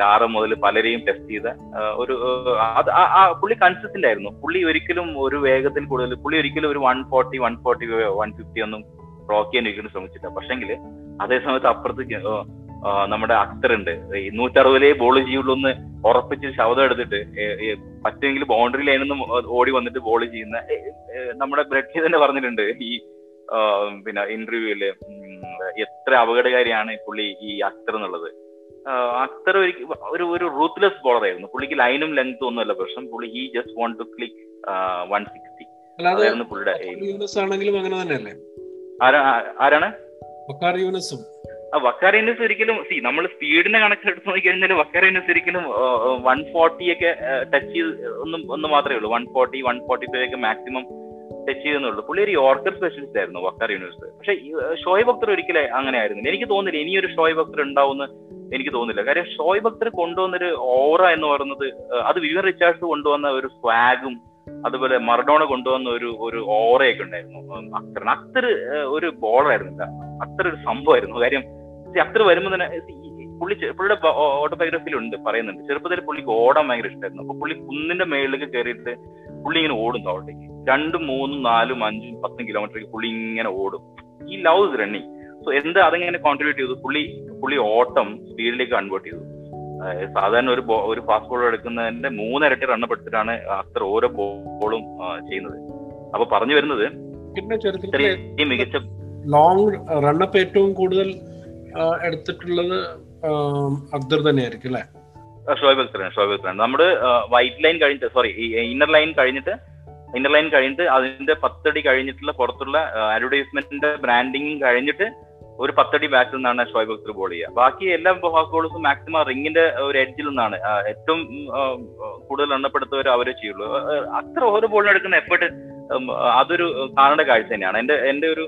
ലാറ മുതൽ പലരെയും ടെസ്റ്റ് ചെയ്ത ഒരു അത് പുള്ളി കൺസിസ്റ്റന്റ് ആയിരുന്നു. പുള്ളി ഒരിക്കലും ഒരു വേഗത്തിൽ കൂടുതൽ പുള്ളി ഒരിക്കലും ഒരു one forty one forty one fifty ഒന്നും ക്രോക്ക് ചെയ്യാൻ ഒരിക്കലും ശ്രമിച്ചില്ല. പക്ഷെങ്കിൽ അതേ സമയത്ത് അപ്പുറത്ത് നമ്മുടെ അക്തർ ഉണ്ട് നൂറ്ററുപതിലേ ബോൾ ചെയ്യുള്ളൂ എന്ന് ഉറപ്പിച്ച് ശബ്ദം എടുത്തിട്ട് പറ്റുമെങ്കിൽ ബൗണ്ടറി ലൈനിൽ നിന്ന് ഓടി വന്നിട്ട് ബോൾ ചെയ്യുന്ന നമ്മുടെ ബ്രെഡ്ലി തന്നെ പറഞ്ഞിട്ടുണ്ട്. ഈ പിന്നെ ഇന്റർവ്യൂവിൽ എത്ര അപകടകാരിയാണ് പുള്ളി ഈ അക്തർ എന്നുള്ളത്. അക്തർ ഒരു ഒരു റൂത്ത്ലെസ് ബോളർ ആയിരുന്നു. പുള്ളിക്ക് ലൈനും ലെങ്ത്തും ഒന്നുമല്ല പ്രശ്നം. പുള്ളി he just want to click one sixty അതായിരുന്നു പുള്ളിയുടെ ആരാണ്? യൂനസും വക്കാർ ഒരിക്കലും സി നമ്മൾ സ്പീഡിനെ കണക്കിലെടുത്ത് നോക്കിക്കഴിഞ്ഞാൽ യൂനസ് ഒരിക്കലും വൺ ഫോർട്ടി ഒക്കെ ടച്ച് ചെയ്ത് ഒന്നും ഒന്ന് മാത്രമേ ഉള്ളൂ. One forty one forty five ഒക്കെ മാക്സിമം ടച്ച് ചെയ്യുന്നുള്ളൂ പുള്ളി ഒരു യോർക്കർ സ്പെഷ്യലിസ്റ്റ് ആയിരുന്നു വക്കാർ യൂണിവേഴ്സ് പക്ഷെ ഷോയബ് അക്തർ ഒരിക്കലും അങ്ങനെ ആയിരുന്നില്ല. എനിക്ക് തോന്നില്ല ഇനിയൊരു ഷോയ് അക്തർ ഉണ്ടാവുമെന്ന് എനിക്ക് തോന്നില്ല കാര്യം ഷോയ് അക്തർ കൊണ്ടുവന്നൊരു ഓറ എന്ന് പറയുന്നത് അത് വിവർ റിച്ചാർഡ്സ് കൊണ്ടുവന്ന ഒരു സ്വാഗും അതുപോലെ മറഡോണ കൊണ്ടുവന്ന ഒരു ഒരു ഓറയൊക്കെ ഉണ്ടായിരുന്നു. അക്തർ അക്തർ ഒരു ബോളർ ആയിരുന്നില്ല. അത്ര ഒരു സംഭവമായിരുന്നു. കാര്യം അക്തർ വരുമ്പോൾ തന്നെ പുള്ളി പുള്ളിയുടെ ഓട്ടോബയോഗ്രഫിയിൽ ഉണ്ട് പറയുന്നുണ്ട്. ചെറുപ്പത്തിൽ പുള്ളിക്ക് ഓടാൻ ഭയങ്കര ഇഷ്ടമായിരുന്നു അപ്പൊ പുള്ളി കുന്നിന്റെ മേളിലേക്ക് കയറിയിട്ട് പുള്ളി ഇങ്ങനെ ഓടും താഴോട്ടേക്ക്. രണ്ടും മൂന്നും നാലും അഞ്ചും പത്തും കിലോമീറ്ററേക്ക് പുള്ളി ഇങ്ങനെ ഓടും. ഈ ലവ് ഇസ് റണ്ണിങ് സോ എന്ത് അതെങ്ങനെ കോൺട്രിബ്യൂട്ട് ചെയ്തു? പുള്ളി പുള്ളി ഓട്ടം സ്പീഡിലേക്ക് കൺവേർട്ട് ചെയ്തു. സാധാരണ ഒരു ഒരു ഫാസ്റ്റ് ബോൾ എടുക്കുന്നതിന്റെ മൂന്നിരട്ടി റണ്ണപ്പെടുത്തിട്ടാണ് അത്ര ഓരോ ബോളും ചെയ്യുന്നത്. അപ്പൊ പറഞ്ഞു വരുന്നത് പിന്നെ മികച്ച ലോങ് റണ്ണപ്പ് ഏറ്റവും കൂടുതൽ എടുത്തിട്ടുള്ളത് അക്തർ തന്നെയായിരിക്കും അല്ലെ? ഷോയബ് അക്തറാണ് ഷോയബ് അക്തറാണ് നമ്മുടെ വൈറ്റ് ലൈൻ കഴിഞ്ഞിട്ട് സോറി ഇന്നർ ലൈൻ കഴിഞ്ഞിട്ട് ഇന്നർ ലൈൻ കഴിഞ്ഞിട്ട് അതിന്റെ പത്തടി കഴിഞ്ഞിട്ടുള്ള പുറത്തുള്ള അഡ്വർടൈസ്മെന്റിന്റെ ബ്രാൻഡിങ് കഴിഞ്ഞിട്ട് ഒരു പത്തടി ബാക്കിൽ നിന്നാണ് ഷോയബ് അക്തർ ബോൾ ചെയ്യുക. ബാക്കി എല്ലാ ബോൾസും മാക്സിമം റിങ്ങിന്റെ ഒരു എഡ്ജിൽ നിന്നാണ് ഏറ്റവും കൂടുതൽ എണ്ണപ്പെടുത്തവർ അവരെ ചെയ്യുള്ളൂ. അത്ര ഓരോ ബോളിനും എടുക്കുന്ന എഫേർട്ട് അതൊരു കാണേണ്ട കാഴ്ച തന്നെയാണ്. എന്റെ എന്റെ ഒരു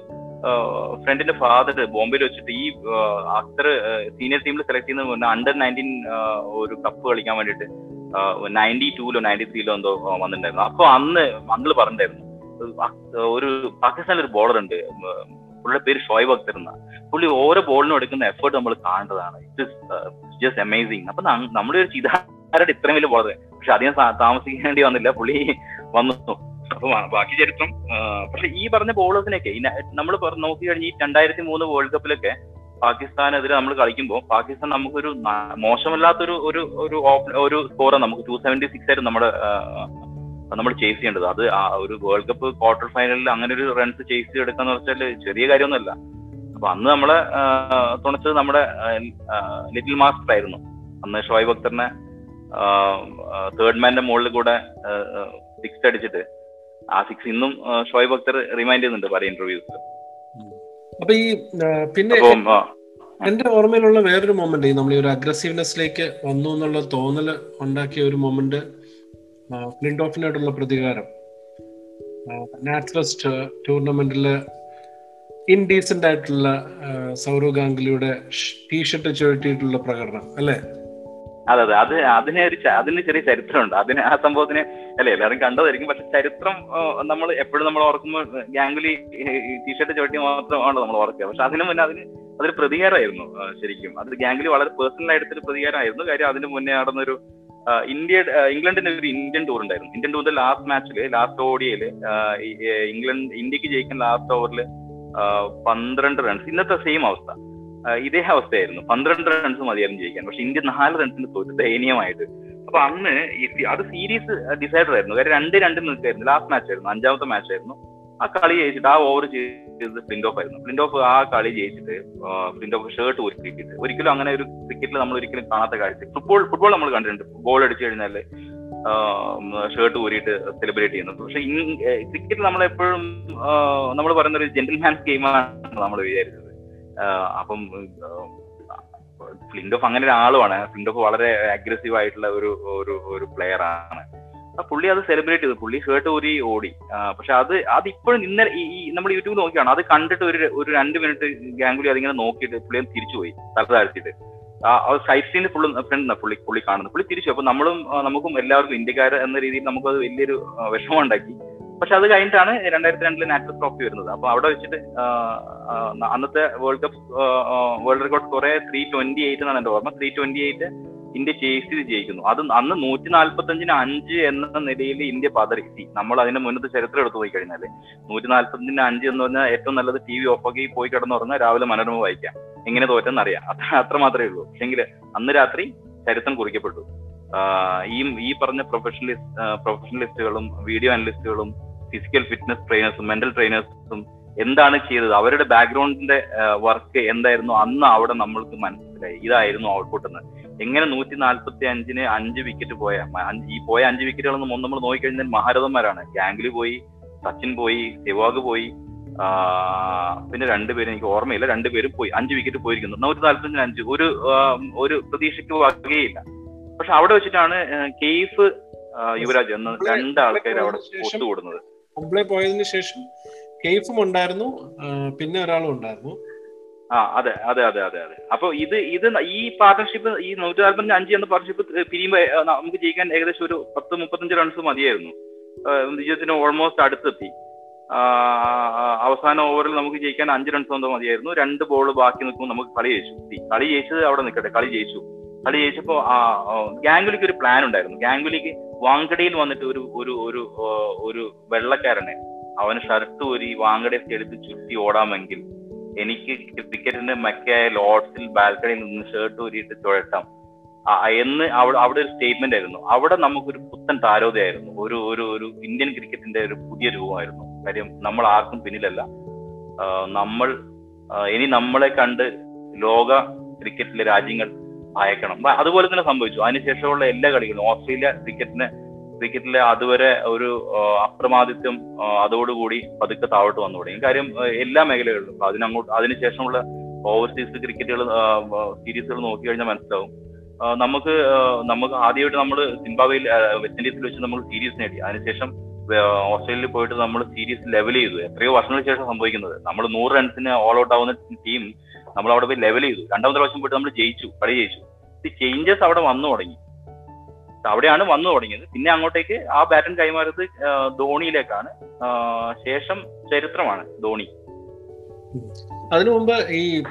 ഫ്രണ്ടിന്റെ ഫാദർ ബോംബെയിൽ വെച്ചിട്ട് ഈ അക്തർ സീനിയർ ടീമിൽ സെലക്ട് ചെയ്യുന്ന മുന്നേ അണ്ടർ നയന്റീൻ ഒരു കപ്പ് കളിക്കാൻ വേണ്ടിട്ട് നയന്റി ടൂലോ നയന്റി ത്രീയിലോ എന്തോ വന്നിട്ടുണ്ടായിരുന്നു. അപ്പൊ അന്ന് മംഗൾ പറഞ്ഞിട്ടുണ്ടായിരുന്നു ഒരു പാകിസ്ഥാനിൽ ഒരു ബോളർ ഉണ്ട് പുള്ളിയുടെ പേര് ഷോയബ് അക്തർ എന്ന. പുള്ളി ഓരോ ബോളിനും എടുക്കുന്ന എഫേർട്ട് നമ്മൾ കാണേണ്ടതാണ് ഇറ്റ് ഇസ് ജസ്റ്റ് അമേസിങ് അപ്പൊ നമ്മുടെ ഒരു ചിതാരുടെ ഇത്രയും വലിയ ബോളർ പക്ഷെ അധികം താമസിക്കേണ്ടി വന്നില്ല. പുള്ളി വന്നു. അപ്പൊ ബാക്കി ചരിത്രം പക്ഷെ ഈ പറഞ്ഞ ബോളേഴ്സിനൊക്കെ നമ്മൾ നോക്കി കഴിഞ്ഞ് ഈ രണ്ടായിരത്തി മൂന്ന് വേൾഡ് കപ്പിലൊക്കെ പാകിസ്ഥാനെതിരെ നമ്മൾ കളിക്കുമ്പോൾ പാകിസ്ഥാൻ നമുക്കൊരു മോശമല്ലാത്തൊരു ഒരു ഒരു ഒരു സ്കോർ നമുക്ക് ടു സെവന്റി സിക്സ് ആയിരുന്നു നമ്മുടെ നമ്മൾ ചേസ് ചെയ്യേണ്ടത്. അത് ആ ഒരു വേൾഡ് കപ്പ് ക്വാർട്ടർ ഫൈനലിൽ അങ്ങനെ ഒരു റൺസ് ചേസ് ചെയ്തെടുക്കാന്ന് വെച്ചാൽ ചെറിയ കാര്യമൊന്നുമല്ല. അപ്പൊ അന്ന് നമ്മളെ തുണച്ചത് നമ്മുടെ ലിറ്റിൽ മാസ്റ്റർ ആയിരുന്നു. അന്ന് ഷോയ് ഭക്തറിനെ തേർഡ് മാന്റെ മുകളിൽ കൂടെ സിക്സ് അടിച്ചിട്ട് ആ സിക്സ് ഇന്നും ഷോയബ് അക്തർ റിമൈൻഡ് ചെയ്യുന്നുണ്ട് പല ഇന്റർവ്യൂസ് അപ്പൊ ഈ പിന്നെ എന്റെ ഓർമ്മയിലുള്ള വേറൊരു മൊമെന്റ് നമ്മൾ ഈ ഒരു അഗ്രസീവ്നെസ്സിലേക്ക് വന്നു എന്നുള്ള തോന്നൽ ഉണ്ടാക്കിയ ഒരു മൊമെന്റ് ഫ്ലിൻഡ് ഓഫിനായിട്ടുള്ള പ്രതികാരം. നാച്ചുറസ്റ്റ് ടൂർണമെന്റിൽ ഇൻഡീസെന്റ് ആയിട്ടുള്ള സൗരവ് ഗാംഗുലിയുടെ ടീഷർട്ട് ചുഴറ്റിയിട്ടുള്ള പ്രകടനം അല്ലെ? അതെ അതെ. അത് അതിനെ ഒരു അതിന് ചെറിയ ചരിത്രമുണ്ട്. അതിന് ആ സംഭവത്തിന് അല്ലെ എല്ലാവരും കണ്ടതായിരിക്കും. പക്ഷെ ചരിത്രം നമ്മൾ എപ്പോഴും നമ്മൾ ഓർക്കുമ്പോൾ ഗാംഗുലി ടീഷർട്ട് ചവിട്ടി മാത്രമാണ് നമ്മൾ ഓർക്കുക. പക്ഷെ അതിനു മുന്നേ അതിന് അതൊരു പ്രതികാരമായിരുന്നു ശരിക്കും. അത് ഗാംഗുലി വളരെ പേഴ്സണൽ ആയിട്ടൊരു പ്രതികാരമായിരുന്നു. കാര്യം അതിന് മുന്നേ നടന്നൊരു ഇന്ത്യ ഇംഗ്ലണ്ടിന് ഒരു ഇന്ത്യൻ ടൂർ ഉണ്ടായിരുന്നു. ഇന്ത്യൻ ടൂറിന്റെ ലാസ്റ്റ് മാച്ചിൽ ലാസ്റ്റ് ഓഡിയയിൽ ഇംഗ്ലണ്ട് ഇന്ത്യയ്ക്ക് ജയിക്കുന്ന ലാസ്റ്റ് ഓവറിൽ പന്ത്രണ്ട് റൺസ് ഇന്നത്തെ സെയിം അവസ്ഥ. ഇതേ അവസ്ഥയായിരുന്നു. പന്ത്രണ്ട് റൺസ് മതിയായിരുന്നു ജയിക്കാൻ. പക്ഷെ ഇന്ത്യ നാല് റൺസിന് തോറ്റു ദയനീയമായിട്ട്. അപ്പൊ അന്ന് അത് സീരീസ് ഡിസൈഡർ ആയിരുന്നു. കാര്യം രണ്ട് രണ്ട് നിൽക്കായിരുന്നു. ലാസ്റ്റ് മാച്ച് ആയിരുന്നു. അഞ്ചാമത്തെ മാച്ച് ആയിരുന്നു. ആ കളി ജയിച്ചിട്ട് ആ ഓവർ ചെയ്തത് പ്രിന്റ് ഓഫ് ആയിരുന്നു. പ്രിന്റ് ഓഫ് ആ കളി ജയിച്ചിട്ട് പ്രിന്റ് ഓഫ് ഷർട്ട് ഒരുക്കിയിട്ട് ഒരിക്കലും അങ്ങനെ ഒരു ക്രിക്കറ്റിൽ നമ്മൾ ഒരിക്കലും കാണാത്ത കാഴ്ച. ഫുട്ബോൾ ഫുട്ബോൾ നമ്മൾ കണ്ടിട്ടുണ്ട്. ഗോൾ അടിച്ചു കഴിഞ്ഞാൽ ഷർട്ട് ഊരിയിട്ട് സെലിബ്രേറ്റ് ചെയ്യുന്നത്. പക്ഷെ ക്രിക്കറ്റ് നമ്മൾ എപ്പോഴും നമ്മൾ പറയുന്ന ഒരു ജെന്റിൽമാൻസ് ഗെയിമാണ് നമ്മൾ വിചാരിച്ചത്. അപ്പം ഫ്ലിൻഡോഫ് അങ്ങനെ ഒരാളുമാണ്. ഫ്ലിൻഡോഫ് വളരെ അഗ്രസീവ് ആയിട്ടുള്ള ഒരു ഒരു ഒരു പ്ലെയർ ആണ്. പുള്ളി അത് സെലിബ്രേറ്റ് ചെയ്തു. പുള്ളി ഷർട്ട് ഊരി ഓടി. പക്ഷെ അത് അത് ഇപ്പോഴും ഇന്നലെ ഈ നമ്മൾ യൂട്യൂബ് നോക്കിയാണ്. അത് കണ്ടിട്ട് ഒരു ഒരു രണ്ട് മിനിറ്റ് ഗാംഗുലി അതിങ്ങനെ നോക്കിയിട്ട് പുള്ളി തിരിച്ചുപോയി തല താഴ്ത്തിയിട്ട്. ആ സൈഡ് സീൻ ഫുള്ള് ഫ്രണ്ട് പുള്ളി പുള്ളി കാണുന്നത്. പുള്ളി തിരിച്ചു അപ്പൊ നമ്മളും നമുക്കും എല്ലാവർക്കും ഇന്ത്യക്കാർ എന്ന രീതിയിൽ നമുക്കത് വലിയൊരു വിഷമം ഉണ്ടാക്കി. പക്ഷെ അത് കഴിഞ്ഞിട്ടാണ് രണ്ടായിരത്തി രണ്ടിൽ നാഷണൽ ട്രോഫി വരുന്നത്. അപ്പൊ അവിടെ വെച്ചിട്ട് അന്നത്തെ വേൾഡ് കപ്പ് വേൾഡ് റെക്കോർഡ് സ്കോറെ ത്രീ ട്വന്റി എയ്റ്റ് എന്നാണ് എന്റെ ഓർമ്മ. Three twenty eight India chase ചെയ്ത് ജയിക്കുന്നു. അത് അന്ന് നൂറ്റി നാല്പത്തി അഞ്ചിന് അഞ്ച് എന്ന നിലയിൽ ഇന്ത്യ പതറി. See, നമ്മൾ അതിന്റെ മുന്നത്തെ ചരിത്രം എടുത്തു പോയി കഴിഞ്ഞാൽ നൂറ്റി നാല്പത്തഞ്ചിന് അഞ്ച് എന്ന് പറഞ്ഞാൽ ഏറ്റവും നല്ലത് ടി വി ഓഫാക്കി പോയി കിടന്നുറങ്ങാൻ രാവിലെ മനോരമ വായിക്കാം. എങ്ങനെ തോറ്റെന്ന് അറിയാം. അത്ര അത്ര മാത്രമേ ഉള്ളൂ. പക്ഷെങ്കിൽ അന്ന് രാത്രി ചരിത്രം കുറിക്കപ്പെട്ടു. ഈ ഈ പറഞ്ഞ പ്രൊഫഷണലിസ്റ്റ് പ്രൊഫഷണലിസ്റ്റുകളും വീഡിയോ അനലിസ്റ്റുകളും ഫിസിക്കൽ ഫിറ്റ്നസ് ട്രെയിനേഴ്സും മെന്റൽ ട്രെയിനേഴ്സും എന്താണ് ചെയ്തത്? അവരുടെ ബാക്ക്ഗ്രൗണ്ടിന്റെ വർക്ക് എന്തായിരുന്നു? അന്ന് അവിടെ നമ്മൾക്ക് മനസ്സിലായി. ഇതായിരുന്നു ഔട്ട്പുട്ട് എന്ന്. എങ്ങനെ നൂറ്റി നാല്പത്തി അഞ്ചിന് അഞ്ച് വിക്കറ്റ് പോയ ഈ പോയ അഞ്ച് വിക്കറ്റുകളൊന്നും നമ്മൾ നോക്കിക്കഴിഞ്ഞാൽ മഹാരഥന്മാരാണ്. ഗാംഗുലി പോയി സച്ചിൻ പോയി സെവാഗ് പോയി പിന്നെ രണ്ടുപേരും എനിക്ക് ഓർമ്മയില്ല. രണ്ടുപേരും പോയി അഞ്ച് വിക്കറ്റ് പോയിരിക്കുന്നു. നൂറ്റി നാല്പത്തഞ്ചിന് അഞ്ച്. ഒരു ഒരു പ്രതീക്ഷയ്ക്ക് വകയില്ല. പക്ഷെ അവിടെ വെച്ചിട്ടാണ് കേസ് യുവരാജ് എന്ന രണ്ടാൾക്കാർ അവിടെ ഒത്തുകൂടുന്നത്. കുംബ്ലെ പോയതിനു ശേഷം കെയ്ഫും ഉണ്ടായിരുന്നു പിന്നെ ഒരാളും ഉണ്ടായിരുന്നു. ആ അതെ അതെ അതെ അതെ അതെ. അപ്പൊ ഇത് ഇത് ഈ പാർട്ണർഷിപ്പ് ഈ നൂറ്റി നാൽപ്പത്തി അഞ്ച് എന്ന പാർട്ണർഷിപ്പ് പിരിയുമ്പോൾ നമുക്ക് ജയിക്കാൻ ഏകദേശം ഒരു പത്ത് മുപ്പത്തഞ്ച് റൺസ് മതിയായിരുന്നു. വിജയത്തിന് ഓൾമോസ്റ്റ് അടുത്തെത്തി. അവസാന ഓവറിൽ നമുക്ക് ജയിക്കാൻ അഞ്ച് റൺസ് എന്തോ മതിയായിരുന്നു. രണ്ട് ബോൾ ബാക്കി നിൽക്കുമ്പോൾ നമുക്ക് കളി ജയിച്ചു. കളി ജയിച്ചത് അവിടെ നിൽക്കട്ടെ കളി ജയിച്ചു. കളി ആ ഗാംഗുലിക്ക് ഒരു പ്ലാൻ ഉണ്ടായിരുന്നു. ഗാംഗുലിക്ക് വാങ്കടയിൽ വന്നിട്ട് ഒരു ഒരു ഒരു ഒരു വെള്ളക്കാരനെ അവന് ഷർട്ട് ഒരു വാങ്കടയെ എടുത്ത് ചുറ്റി ഓടാമെങ്കിൽ എനിക്ക് ക്രിക്കറ്റിന്റെ മക്കയായ ലോഡ്സിൽ ബാൽക്കണിയിൽ നിന്ന് ഷർട്ട് ഊരിയിട്ട് ചുഴട്ടാം ആ, എന്ന് അവിടെ അവിടെ ഒരു സ്റ്റേറ്റ്മെന്റ് ആയിരുന്നു. അവിടെ നമുക്കൊരു പുത്തൻ താരോദയായിരുന്നു. ഒരു ഒരു ഒരു ഇന്ത്യൻ ക്രിക്കറ്റിന്റെ ഒരു പുതിയ രൂപമായിരുന്നു. കാര്യം നമ്മൾ ആർക്കും പിന്നിലല്ല നമ്മൾ ഇനി നമ്മളെ കണ്ട് ലോക ക്രിക്കറ്റിലെ രാജ്യങ്ങൾ ഭയക്കണം ബ- അതുപോലെ തന്നെ സംഭവിച്ചു. അതിനുശേഷമുള്ള എല്ലാ കളികളും ഓസ്ട്രേലിയ ക്രിക്കറ്റിന് ക്രിക്കറ്റിലെ അതുവരെ ഒരു അപ്രമാദിത്യം അതോടുകൂടി പതുക്കെ താഴോട്ട് വന്നു തുടങ്ങി. കാര്യം എല്ലാ മേഖലകളിലും. അതിനങ്ങോട്ട് അതിനുശേഷമുള്ള ഓവർസീസ് ക്രിക്കറ്റുകൾ സീരീസുകൾ നോക്കി കഴിഞ്ഞാൽ മനസ്സിലാവും. നമുക്ക് നമുക്ക് ആദ്യമായിട്ട് നമ്മൾ സിംബാബ്വേയിൽ വെസ്റ്റ് ഇൻഡീസിൽ വെച്ച് നമ്മൾ സീരീസ് നേടി. അതിനുശേഷം ഓസ്ട്രേലിയയിൽ പോയിട്ട് നമ്മൾ സീരീസ് ലെവൽ ചെയ്തു. എത്രയോ വർഷങ്ങൾക്ക് ശേഷം സംഭവിക്കുന്നത്. നമ്മൾ നൂറ് റൺസിന് ഓൾ ഔട്ട് ആവുന്ന ടീം നമ്മൾ അവിടെ പോയി ലെവൽ ചെയ്തു. രണ്ടാമത്തെ പ്രാവശ്യം പോയിട്ട് നമ്മൾ ജയിച്ചു കളി ജയിച്ചു. ചേഞ്ചസ് അവിടെ വന്നു തുടങ്ങി. അവിടെയാണ് വന്നു തുടങ്ങിയത്. പിന്നെ അങ്ങോട്ടേക്ക് ആ ബാറ്റൺ കൈമാറിയത് ധോണിയിലേക്കാണ്. ശേഷം ചരിത്രമാണ് ധോണി. അതിനു മുമ്പ് ഈ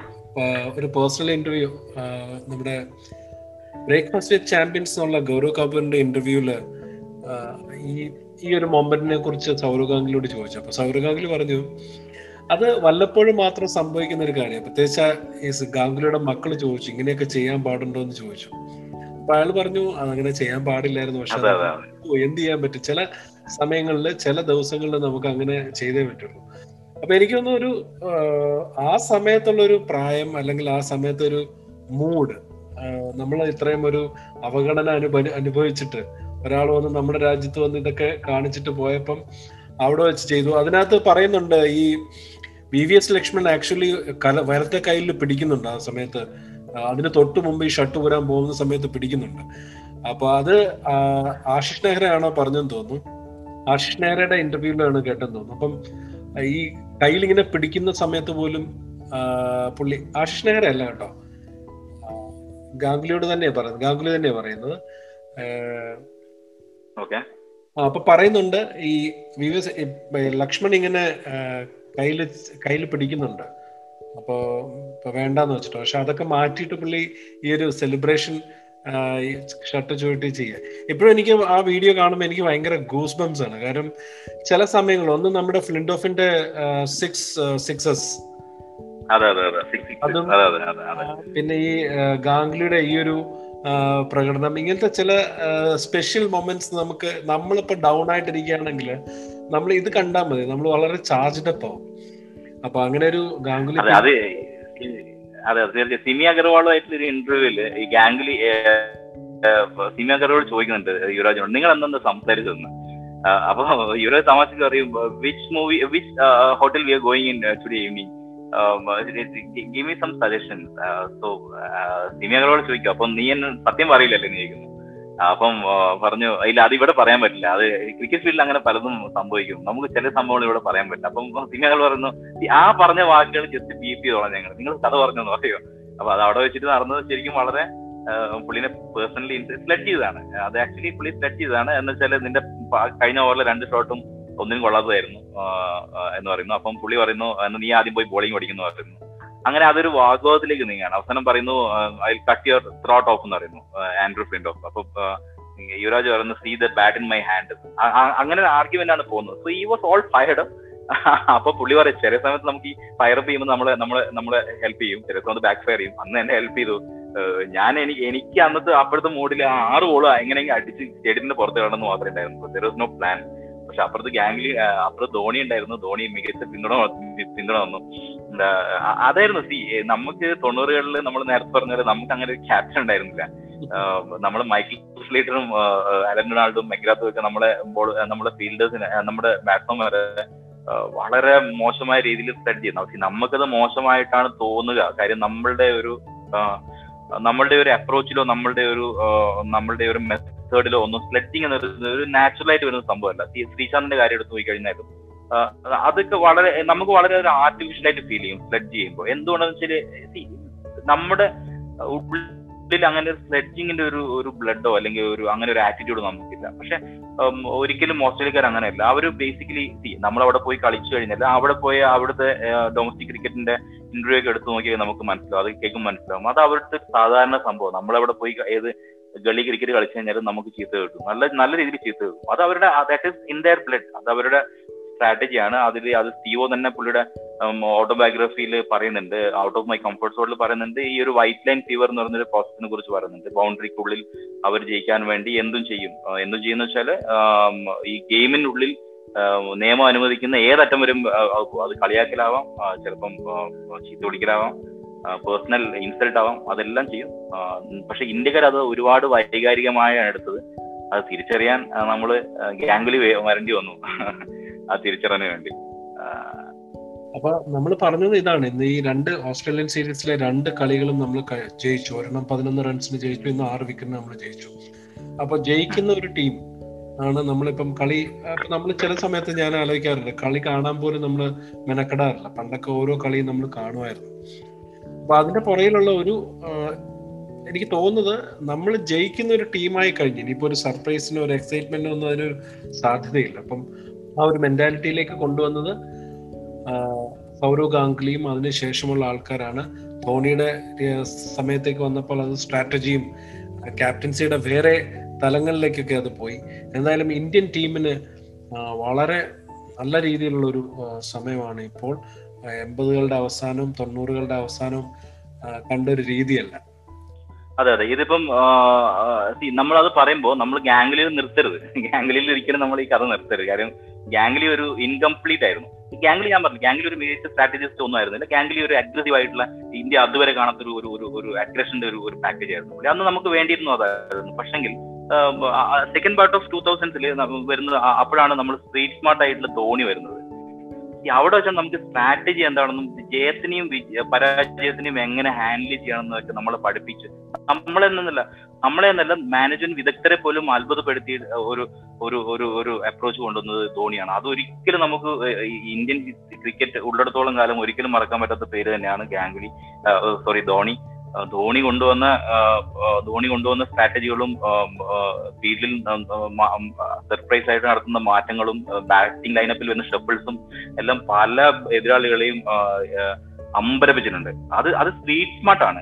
ഒരു പേഴ്സണൽ ഇന്റർവ്യൂ നമ്മുടെ ബ്രേക്ക്ഫാസ്റ്റ് വിത്ത് ചാമ്പ്യൻസ് എന്നുള്ള ഗൗരവ് കപൂറിന്റെ ഇന്റർവ്യൂൽ ഈ ഈ ഒരു മൊമെന്റിനെ കുറിച്ച് സൗരവ് ഗാംഗുലിയോട് ചോദിച്ചു. അപ്പൊ സൗരവ് ഗാംഗുലി പറഞ്ഞു അത് വല്ലപ്പോഴും മാത്രം സംഭവിക്കുന്ന ഒരു കാര്യം. പ്രത്യേകിച്ച് ഈ ഗാംഗുലിയുടെ മക്കൾ ചോദിച്ചു ഇങ്ങനെയൊക്കെ ചെയ്യാൻ പാടുണ്ടോ എന്ന് ചോദിച്ചു. അപ്പൊ അയാൾ പറഞ്ഞു അതങ്ങനെ ചെയ്യാൻ പാടില്ലായിരുന്നു പക്ഷെ എന്ത് ചെയ്യാൻ പറ്റും? ചില സമയങ്ങളിൽ ചില ദിവസങ്ങളിൽ നമുക്ക് അങ്ങനെ ചെയ്തേ പറ്റുള്ളൂ. അപ്പൊ എനിക്കൊന്നും ഒരു ആ സമയത്തുള്ള ഒരു പ്രായം അല്ലെങ്കിൽ ആ സമയത്തൊരു മൂഡ് നമ്മൾ ഇത്രയും ഒരു അവഗണന അനുഭവ അനുഭവിച്ചിട്ട് ഒരാൾ വന്ന് നമ്മുടെ രാജ്യത്ത് വന്ന് ഇതൊക്കെ കാണിച്ചിട്ട് പോയപ്പം അവിടെ വെച്ച് ചെയ്തു. അതിനകത്ത് പറയുന്നുണ്ട് ഈ V V S Laxman actually കല വലത്തെ കയ്യിൽ പിടിക്കുന്നുണ്ട് ആ സമയത്ത്. അതിന് തൊട്ട് മുമ്പ് ഈ ഷർട്ട് വരാൻ പോകുന്ന സമയത്ത് പിടിക്കുന്നുണ്ട്. അപ്പൊ അത് ആശിഷ് നെഹ്റയാണോ പറഞ്ഞെന്ന് തോന്നുന്നു. ആശിഷ് നെഹ്റയുടെ ഇന്റർവ്യൂവിലാണ് കേട്ടെന്ന് തോന്നുന്നു. അപ്പം ഈ കയ്യിൽ ഇങ്ങനെ പിടിക്കുന്ന സമയത്ത് പോലും പുള്ളി ആശിഷ് നെഹ്റ അല്ല കേട്ടോ. ഗാംഗുലിയോട് തന്നെയാ പറയുന്നത്. ഗാംഗുലി തന്നെയാ പറയുന്നത്. അപ്പൊ പറയുന്നുണ്ട് ഈ വി വി എസ് ലക്ഷ്മൺ ഇങ്ങനെ കയ്യിൽ കയ്യിൽ പിടിക്കുന്നുണ്ട്. അപ്പോ ഇപ്പൊ വേണ്ടാന്ന് വെച്ചിട്ടോ. പക്ഷെ അതൊക്കെ മാറ്റിയിട്ട് പുള്ളി ഈ ഒരു സെലിബ്രേഷൻ ഷർട്ട് ചുവട്ടി ചെയ്യുക. ഇപ്പോഴും എനിക്ക് ആ വീഡിയോ കാണുമ്പോൾ എനിക്ക് ഭയങ്കര ഗൂസ് ബംസ് ആണ്. കാരണം ചില സമയങ്ങൾ ഒന്ന് നമ്മുടെ ഫ്ലിൻഡ് ഓഫിന്റെ സിക്സ് സിക്സസ് അതെ പിന്നെ ഈ ഗാംഗ്ലിയുടെ ഈ ഒരു പ്രകടനം. ഇങ്ങനത്തെ ചില സ്പെഷ്യൽ മൊമെന്റ്സ് നമുക്ക് നമ്മളിപ്പോ ഡൗൺ ആയിട്ടിരിക്കുകയാണെങ്കിൽ നമ്മൾ ഇത് കണ്ടാൽ മതി. നമ്മൾ വളരെ ചാർജ്ഡ് അപ്പ് ആവും അപ്പൊ അങ്ങനെ ഒരു ഗാംഗുലി അതെ തീർച്ചയായും. സിമി അഗർവാളുമായിട്ടുള്ള ഒരു ഇന്റർവ്യൂൽ ഈ ഗാംഗുലി സിമി അഗർവാൾ ചോദിക്കുന്നുണ്ട് യുവരാജിനോട് നിങ്ങൾ എന്തെന്ന് സംസാരിച്ചതെന്ന്? അപ്പൊ യുവരാജ് തമാശക്ക് പറയും which movie which hotel we are going in today evening give me some suggestion so സിനിമകളോട് ചോദിക്കും. അപ്പം നീ എന്നെ സത്യം പറയില്ലല്ലോ നീ ചോദിക്കുന്നു. അപ്പം പറഞ്ഞു ഇല്ല അത് ഇവിടെ പറയാൻ പറ്റില്ല. അത് ക്രിക്കറ്റ് ഫീൽഡിൽ അങ്ങനെ പലതും സംഭവിക്കും. നമുക്ക് ചില സംഭവങ്ങൾ ഇവിടെ പറയാൻ പറ്റില്ല. അപ്പം സിനിമകൾ പറയുന്നു ആ പറഞ്ഞ വാക്കുകൾ ജസ്റ്റ് ബി പി തോന്നാം ഞങ്ങൾ നിങ്ങൾ കഥ പറഞ്ഞു പറയോ? അപ്പൊ അത് അവിടെ വെച്ചിട്ട് നടന്നത് ശരിക്കും വളരെ പുള്ളിനെ പേഴ്സണലി സ്ലെഡ് ചെയ്തതാണ്. അത് ആക്ച്വലി പുള്ളി സ്ലെഡ് ചെയ്തതാണ്. എന്ന് വെച്ചാൽ നിന്റെ കഴിഞ്ഞ ഓവറിലെ രണ്ട് ഷോട്ടും ഒന്നിനും കൊള്ളാത്തതായിരുന്നു. എന്ന് പറയുന്നു. അപ്പം പുള്ളി പറയുന്നു "എന്നാ നീ ആദ്യം പോയി ബോളിംഗ് പഠിക്കുന്നു പറയുന്നു. അങ്ങനെ അതൊരു വാഗ്വാദത്തിലേക്ക് നീങ്ങാണ് അവസാനം പറയുന്നു I cut your throat off എന്ന് പറയുന്നു ആൻഡ്രൂ ഫ്ലിൻഡ് ഓഫ് അപ്പൊ യുവരാജ് പറയുന്നു see the bat in my hand അങ്ങനെ ഒരു ആർഗ്യുമെന്റ് ആണ് പോകുന്നത്. സോ ഈ വാസ് ഓൾ ഫയർഡ് അപ്പൊ പുള്ളി പറയും ചില സമയത്ത് നമുക്ക് ഈ ഫയർ അപ്പ് ചെയ്യുമ്പോൾ നമ്മൾ നമ്മൾ നമ്മളെ ഹെൽപ്പ് ചെയ്യും. ചില സമയത്ത് ബാക്ക് ഫയർ ചെയ്യും. അന്ന് എന്നെ ഹെൽപ്പ് ചെയ്തു. ഞാൻ എനിക്ക് എനിക്ക് അന്നത്തെ അപ്പോഴത്തെ മൂഡിൽ ആറ് ബോൾ എങ്ങനെയെങ്കിലും അടിച്ച് സ്റ്റേഡിയത്തിന്റെ പുറത്ത് കിടന്നു മാത്രമേ ഉണ്ടായിരുന്നു നോ പ്ലാൻ പക്ഷെ അപ്പുറത്ത് ഗാംഗ്ലി അപ്പുറത്ത് ധോണി ഉണ്ടായിരുന്നു. ധോണി മികച്ച പിന്തുണ പിന്തുണ വന്നു. അതായിരുന്നു. സി നമുക്ക് തൊണ്ണൂറുകളിൽ നമ്മൾ നേരത്തെ പറഞ്ഞ നമുക്ക് അങ്ങനെ ഒരു ക്യാപ്റ്റൻ ഉണ്ടായിരുന്നില്ല. നമ്മൾ മൈക്കിൾ സ്ലേറ്ററും അലൻ ഡൊണാൾഡും മെഗ്രാത്തും ഒക്കെ നമ്മളെ ബോൾ നമ്മുടെ ഫീൽഡേഴ്സിന് നമ്മുടെ ബാറ്റ്സ്മാൻമാരെ വളരെ മോശമായ രീതിയിൽ സ്പ്രെഡ് ചെയ്യുന്നു. പക്ഷെ നമുക്കത് മോശമായിട്ടാണ് തോന്നുക. കാര്യം നമ്മളുടെ ഒരു നമ്മളുടെ ഒരു അപ്രോച്ചിലോ നമ്മളുടെ ഒരു നമ്മളുടെ ഒരു മെത്തേഡിലോ ഒന്നും എന്നൊരു ഒരു നാച്ചുറൽ ആയിട്ട് വരുന്ന സംഭവമല്ല. ശ്രീ- ശ്രീശാന്തിന്റെ കാര്യം എടുത്ത് പോയി കഴിഞ്ഞാലും. അതൊക്കെ വളരെ നമുക്ക് വളരെ ഒരു ആർട്ടിഫിഷ്യൽ ആയിട്ട് ഫീൽ ചെയ്യും സ്ലെഡ്ജ് ചെയ്യുമ്പോൾ. എന്തുകൊണ്ടെന്ന് വെച്ചാൽ നമ്മുടെ അങ്ങനെ ഒരു സ്ലെഡ്ജിങ്ങിന്റെ ഒരു ഒരു ബ്ലഡോ അല്ലെങ്കിൽ ഒരു അങ്ങനെ ഒരു ആറ്റിറ്റ്യൂഡ് നമുക്കില്ല. പക്ഷെ ഒരിക്കലും ഓസ്ട്രേലിയക്കാർ അങ്ങനെയല്ല. അവർ ബേസിക്കലി നമ്മൾ അവിടെ പോയി കളിച്ചു കഴിഞ്ഞാൽ അവിടെ പോയി അവിടുത്തെ ഡൊമസ്റ്റിക് ക്രിക്കറ്റിന്റെ ഇന്റർവ്യൂ ഒക്കെ എടുത്തു നോക്കിയാൽ നമുക്ക് മനസ്സിലാവും. അത് കേൾക്കും മനസ്സിലാവും. അത് അവിടുത്തെ സാധാരണ സംഭവം. നമ്മളവിടെ പോയി ഏത് ഗളി ക്രിക്കറ്റ് കളിച്ചു കഴിഞ്ഞാൽ നമുക്ക് ചീത്ത കിട്ടും. നല്ല നല്ല രീതിയിൽ ചീത്ത കിട്ടും. അത് അവരുടെ that is in their blood അത് അവരുടെ സ്ട്രാറ്റജിയാണ് അതിൽ അത് സ്റ്റീവോ തന്നെ പുള്ളിയുടെ ഓട്ടോബയോഗ്രഫിയിൽ പറയുന്നുണ്ട്. ഔട്ട് ഓഫ് മൈ കംഫർട്ട് സോണിൽ പറയുന്നുണ്ട്. ഈ ഒരു വൈറ്റ് ലൈൻ ഫീവർ എന്ന് പറഞ്ഞൊരു പ്രോസസ്സിനെ കുറിച്ച് പറയുന്നുണ്ട്. ബൗണ്ടറിക്കുള്ളിൽ അവർ ജയിക്കാൻ വേണ്ടി എന്തും ചെയ്യും. എന്തും ചെയ്യുന്ന വെച്ചാൽ ഈ ഗെയിമിനുള്ളിൽ നിയമം അനുവദിക്കുന്ന ഏതറ്റം വരും അത് കളിയാക്കലാവാം. ചിലപ്പം ചീത്ത വിളിക്കലാവാം. പേഴ്സണൽ ഇൻസൾട്ട് ആവാം. അതെല്ലാം ചെയ്യും. പക്ഷെ ഇന്ത്യക്കാർ അത് ഒരുപാട് വൈകാരികമായാണ് എടുത്തത്. അത് തിരിച്ചറിയാൻ നമ്മൾ ഗാംഗുലി വരേണ്ടി വന്നു. ആ തിരിച്ചറിയാൻ വേണ്ടി. അപ്പൊ നമ്മൾ പറഞ്ഞത് ഇതാണ് ഇന്ന് ഈ രണ്ട് ഓസ്ട്രേലിയൻ സീരീസിലെ രണ്ട് കളികളും നമ്മൾ ജയിച്ചു. ഒരെണ്ണം പതിനൊന്ന് റൺസിന് ജയിച്ചു ഇന്ന് ആറ് വിക്കറ്റിന് നമ്മൾ ജയിച്ചു. അപ്പൊ ജയിക്കുന്ന ഒരു ടീം ആണ് നമ്മളിപ്പം കളി നമ്മൾ ചില സമയത്ത് ഞാൻ ആലോചിക്കാറുണ്ട് കളി കാണാൻ പോലും നമ്മൾ മെനക്കെടാറില്ല. പണ്ടൊക്കെ ഓരോ കളിയും നമ്മൾ കാണുമായിരുന്നു. അപ്പൊ അതിന്റെ പുറയിലുള്ള ഒരു എനിക്ക് തോന്നുന്നത് നമ്മൾ ജയിക്കുന്ന ഒരു ടീമായി കഴിഞ്ഞു ഇനിയിപ്പോ ഒരു സർപ്രൈസിനോ ഒരു എക്സൈറ്റ്മെന്റിനോ ഒന്നും അതിനൊരു സാധ്യതയില്ല. അപ്പം ആ ഒരു മെന്റാലിറ്റിയിലേക്ക് കൊണ്ടുവന്നത് സൗരവ് ഗാംഗ്ലിയും അതിനുശേഷമുള്ള ആൾക്കാരാണ്. ധോണിയുടെ സമയത്തേക്ക് വന്നപ്പോൾ അത് സ്ട്രാറ്റജിയും ക്യാപ്റ്റൻസിയുടെ വേറെ തലങ്ങളിലേക്കൊക്കെ അത് പോയി. എന്തായാലും ഇന്ത്യൻ ടീമിന് വളരെ നല്ല രീതിയിലുള്ള ഒരു സമയമാണ് ഇപ്പോൾ. എൺപതുകളുടെ അവസാനവും തൊണ്ണൂറുകളുടെ അവസാനവും കണ്ടൊരു രീതിയല്ല. അതെ അതെ. ഇതിപ്പം നമ്മൾ അത് പറയുമ്പോൾ നമ്മൾ ഗാംഗ്ലിയിൽ നിർത്തരുത്. ഗാംഗ്ലിയിൽ ഒരിക്കലും നമ്മൾ ഈ കഥ നിർത്തരുത്. കാര്യം ഗാംഗ്ലി ഒരു ഇൻകംപ്ലീറ്റ് ആയിരുന്നു. ഗാംഗ്ലി ഞാൻ പറഞ്ഞു ഗാംഗ്ലി ഒരു മികച്ച സ്ട്രാറ്റജിസ്റ്റ് ഒന്നും ആയിരുന്നില്ല. ഗാംഗ്ലി ഒരു അഗ്രസീവ് ആയിട്ടുള്ള ഇന്ത്യ അതുവരെ കാണാത്തൊരു ഒരു ഒരു ഒരു അഗ്രഷന്റെ ഒരു ഒരു പാക്കേജ് ആയിരുന്നു. അന്ന് നമുക്ക് വേണ്ടിയിരുന്നു അതായിരുന്നു. പക്ഷെങ്കിൽ സെക്കൻഡ് പാർട്ട് ഓഫ് ടൂ തൗസൻഡ്സിൽ വരുന്നത് അപ്പോഴാണ് നമ്മൾ സ്ട്രീറ്റ് സ്മാർട്ട് ആയിട്ടുള്ള ധോണി വരുന്നത്. അവിടെ വെച്ചാൽ നമുക്ക് സ്ട്രാറ്റജി എന്താണെന്നും ജയത്തിനെയും പരാജയത്തിനെയും എങ്ങനെ ഹാൻഡിൽ ചെയ്യണം എന്നൊക്കെ നമ്മളെ പഠിപ്പിച്ചു. നമ്മളെന്നല്ല നമ്മളെ എന്നല്ല മാനേജ്മെന്റ് വിദഗ്ധരെ പോലും അത്ഭുതപ്പെടുത്തി ഒരു ഒരു ഒരു ഒരു അപ്രോച്ച് കൊണ്ടുവന്നത് ധോണിയാണ്. അത് ഒരിക്കലും നമുക്ക് ഇന്ത്യൻ ക്രിക്കറ്റ് ഉള്ളിടത്തോളം കാലം ഒരിക്കലും മറക്കാൻ പറ്റാത്ത പേര് തന്നെയാണ് ഗാംഗുലി സോറി ധോണി. ധോണി കൊണ്ടുവന്ന ധോണി കൊണ്ടുവന്ന സ്ട്രാറ്റജികളും ഫീൽഡിൽ സർപ്രൈസ് ആയിട്ട് നടത്തുന്ന മാറ്റങ്ങളും ബാറ്റിംഗ് ലൈനപ്പിൽ വരുന്ന ഷബിൾസും എല്ലാം പല എതിരാളികളെയും അമ്പരപ്പിച്ചിട്ടുണ്ട്. അത് അത് സ്ട്രീറ്റ് സ്മാർട്ടാണ്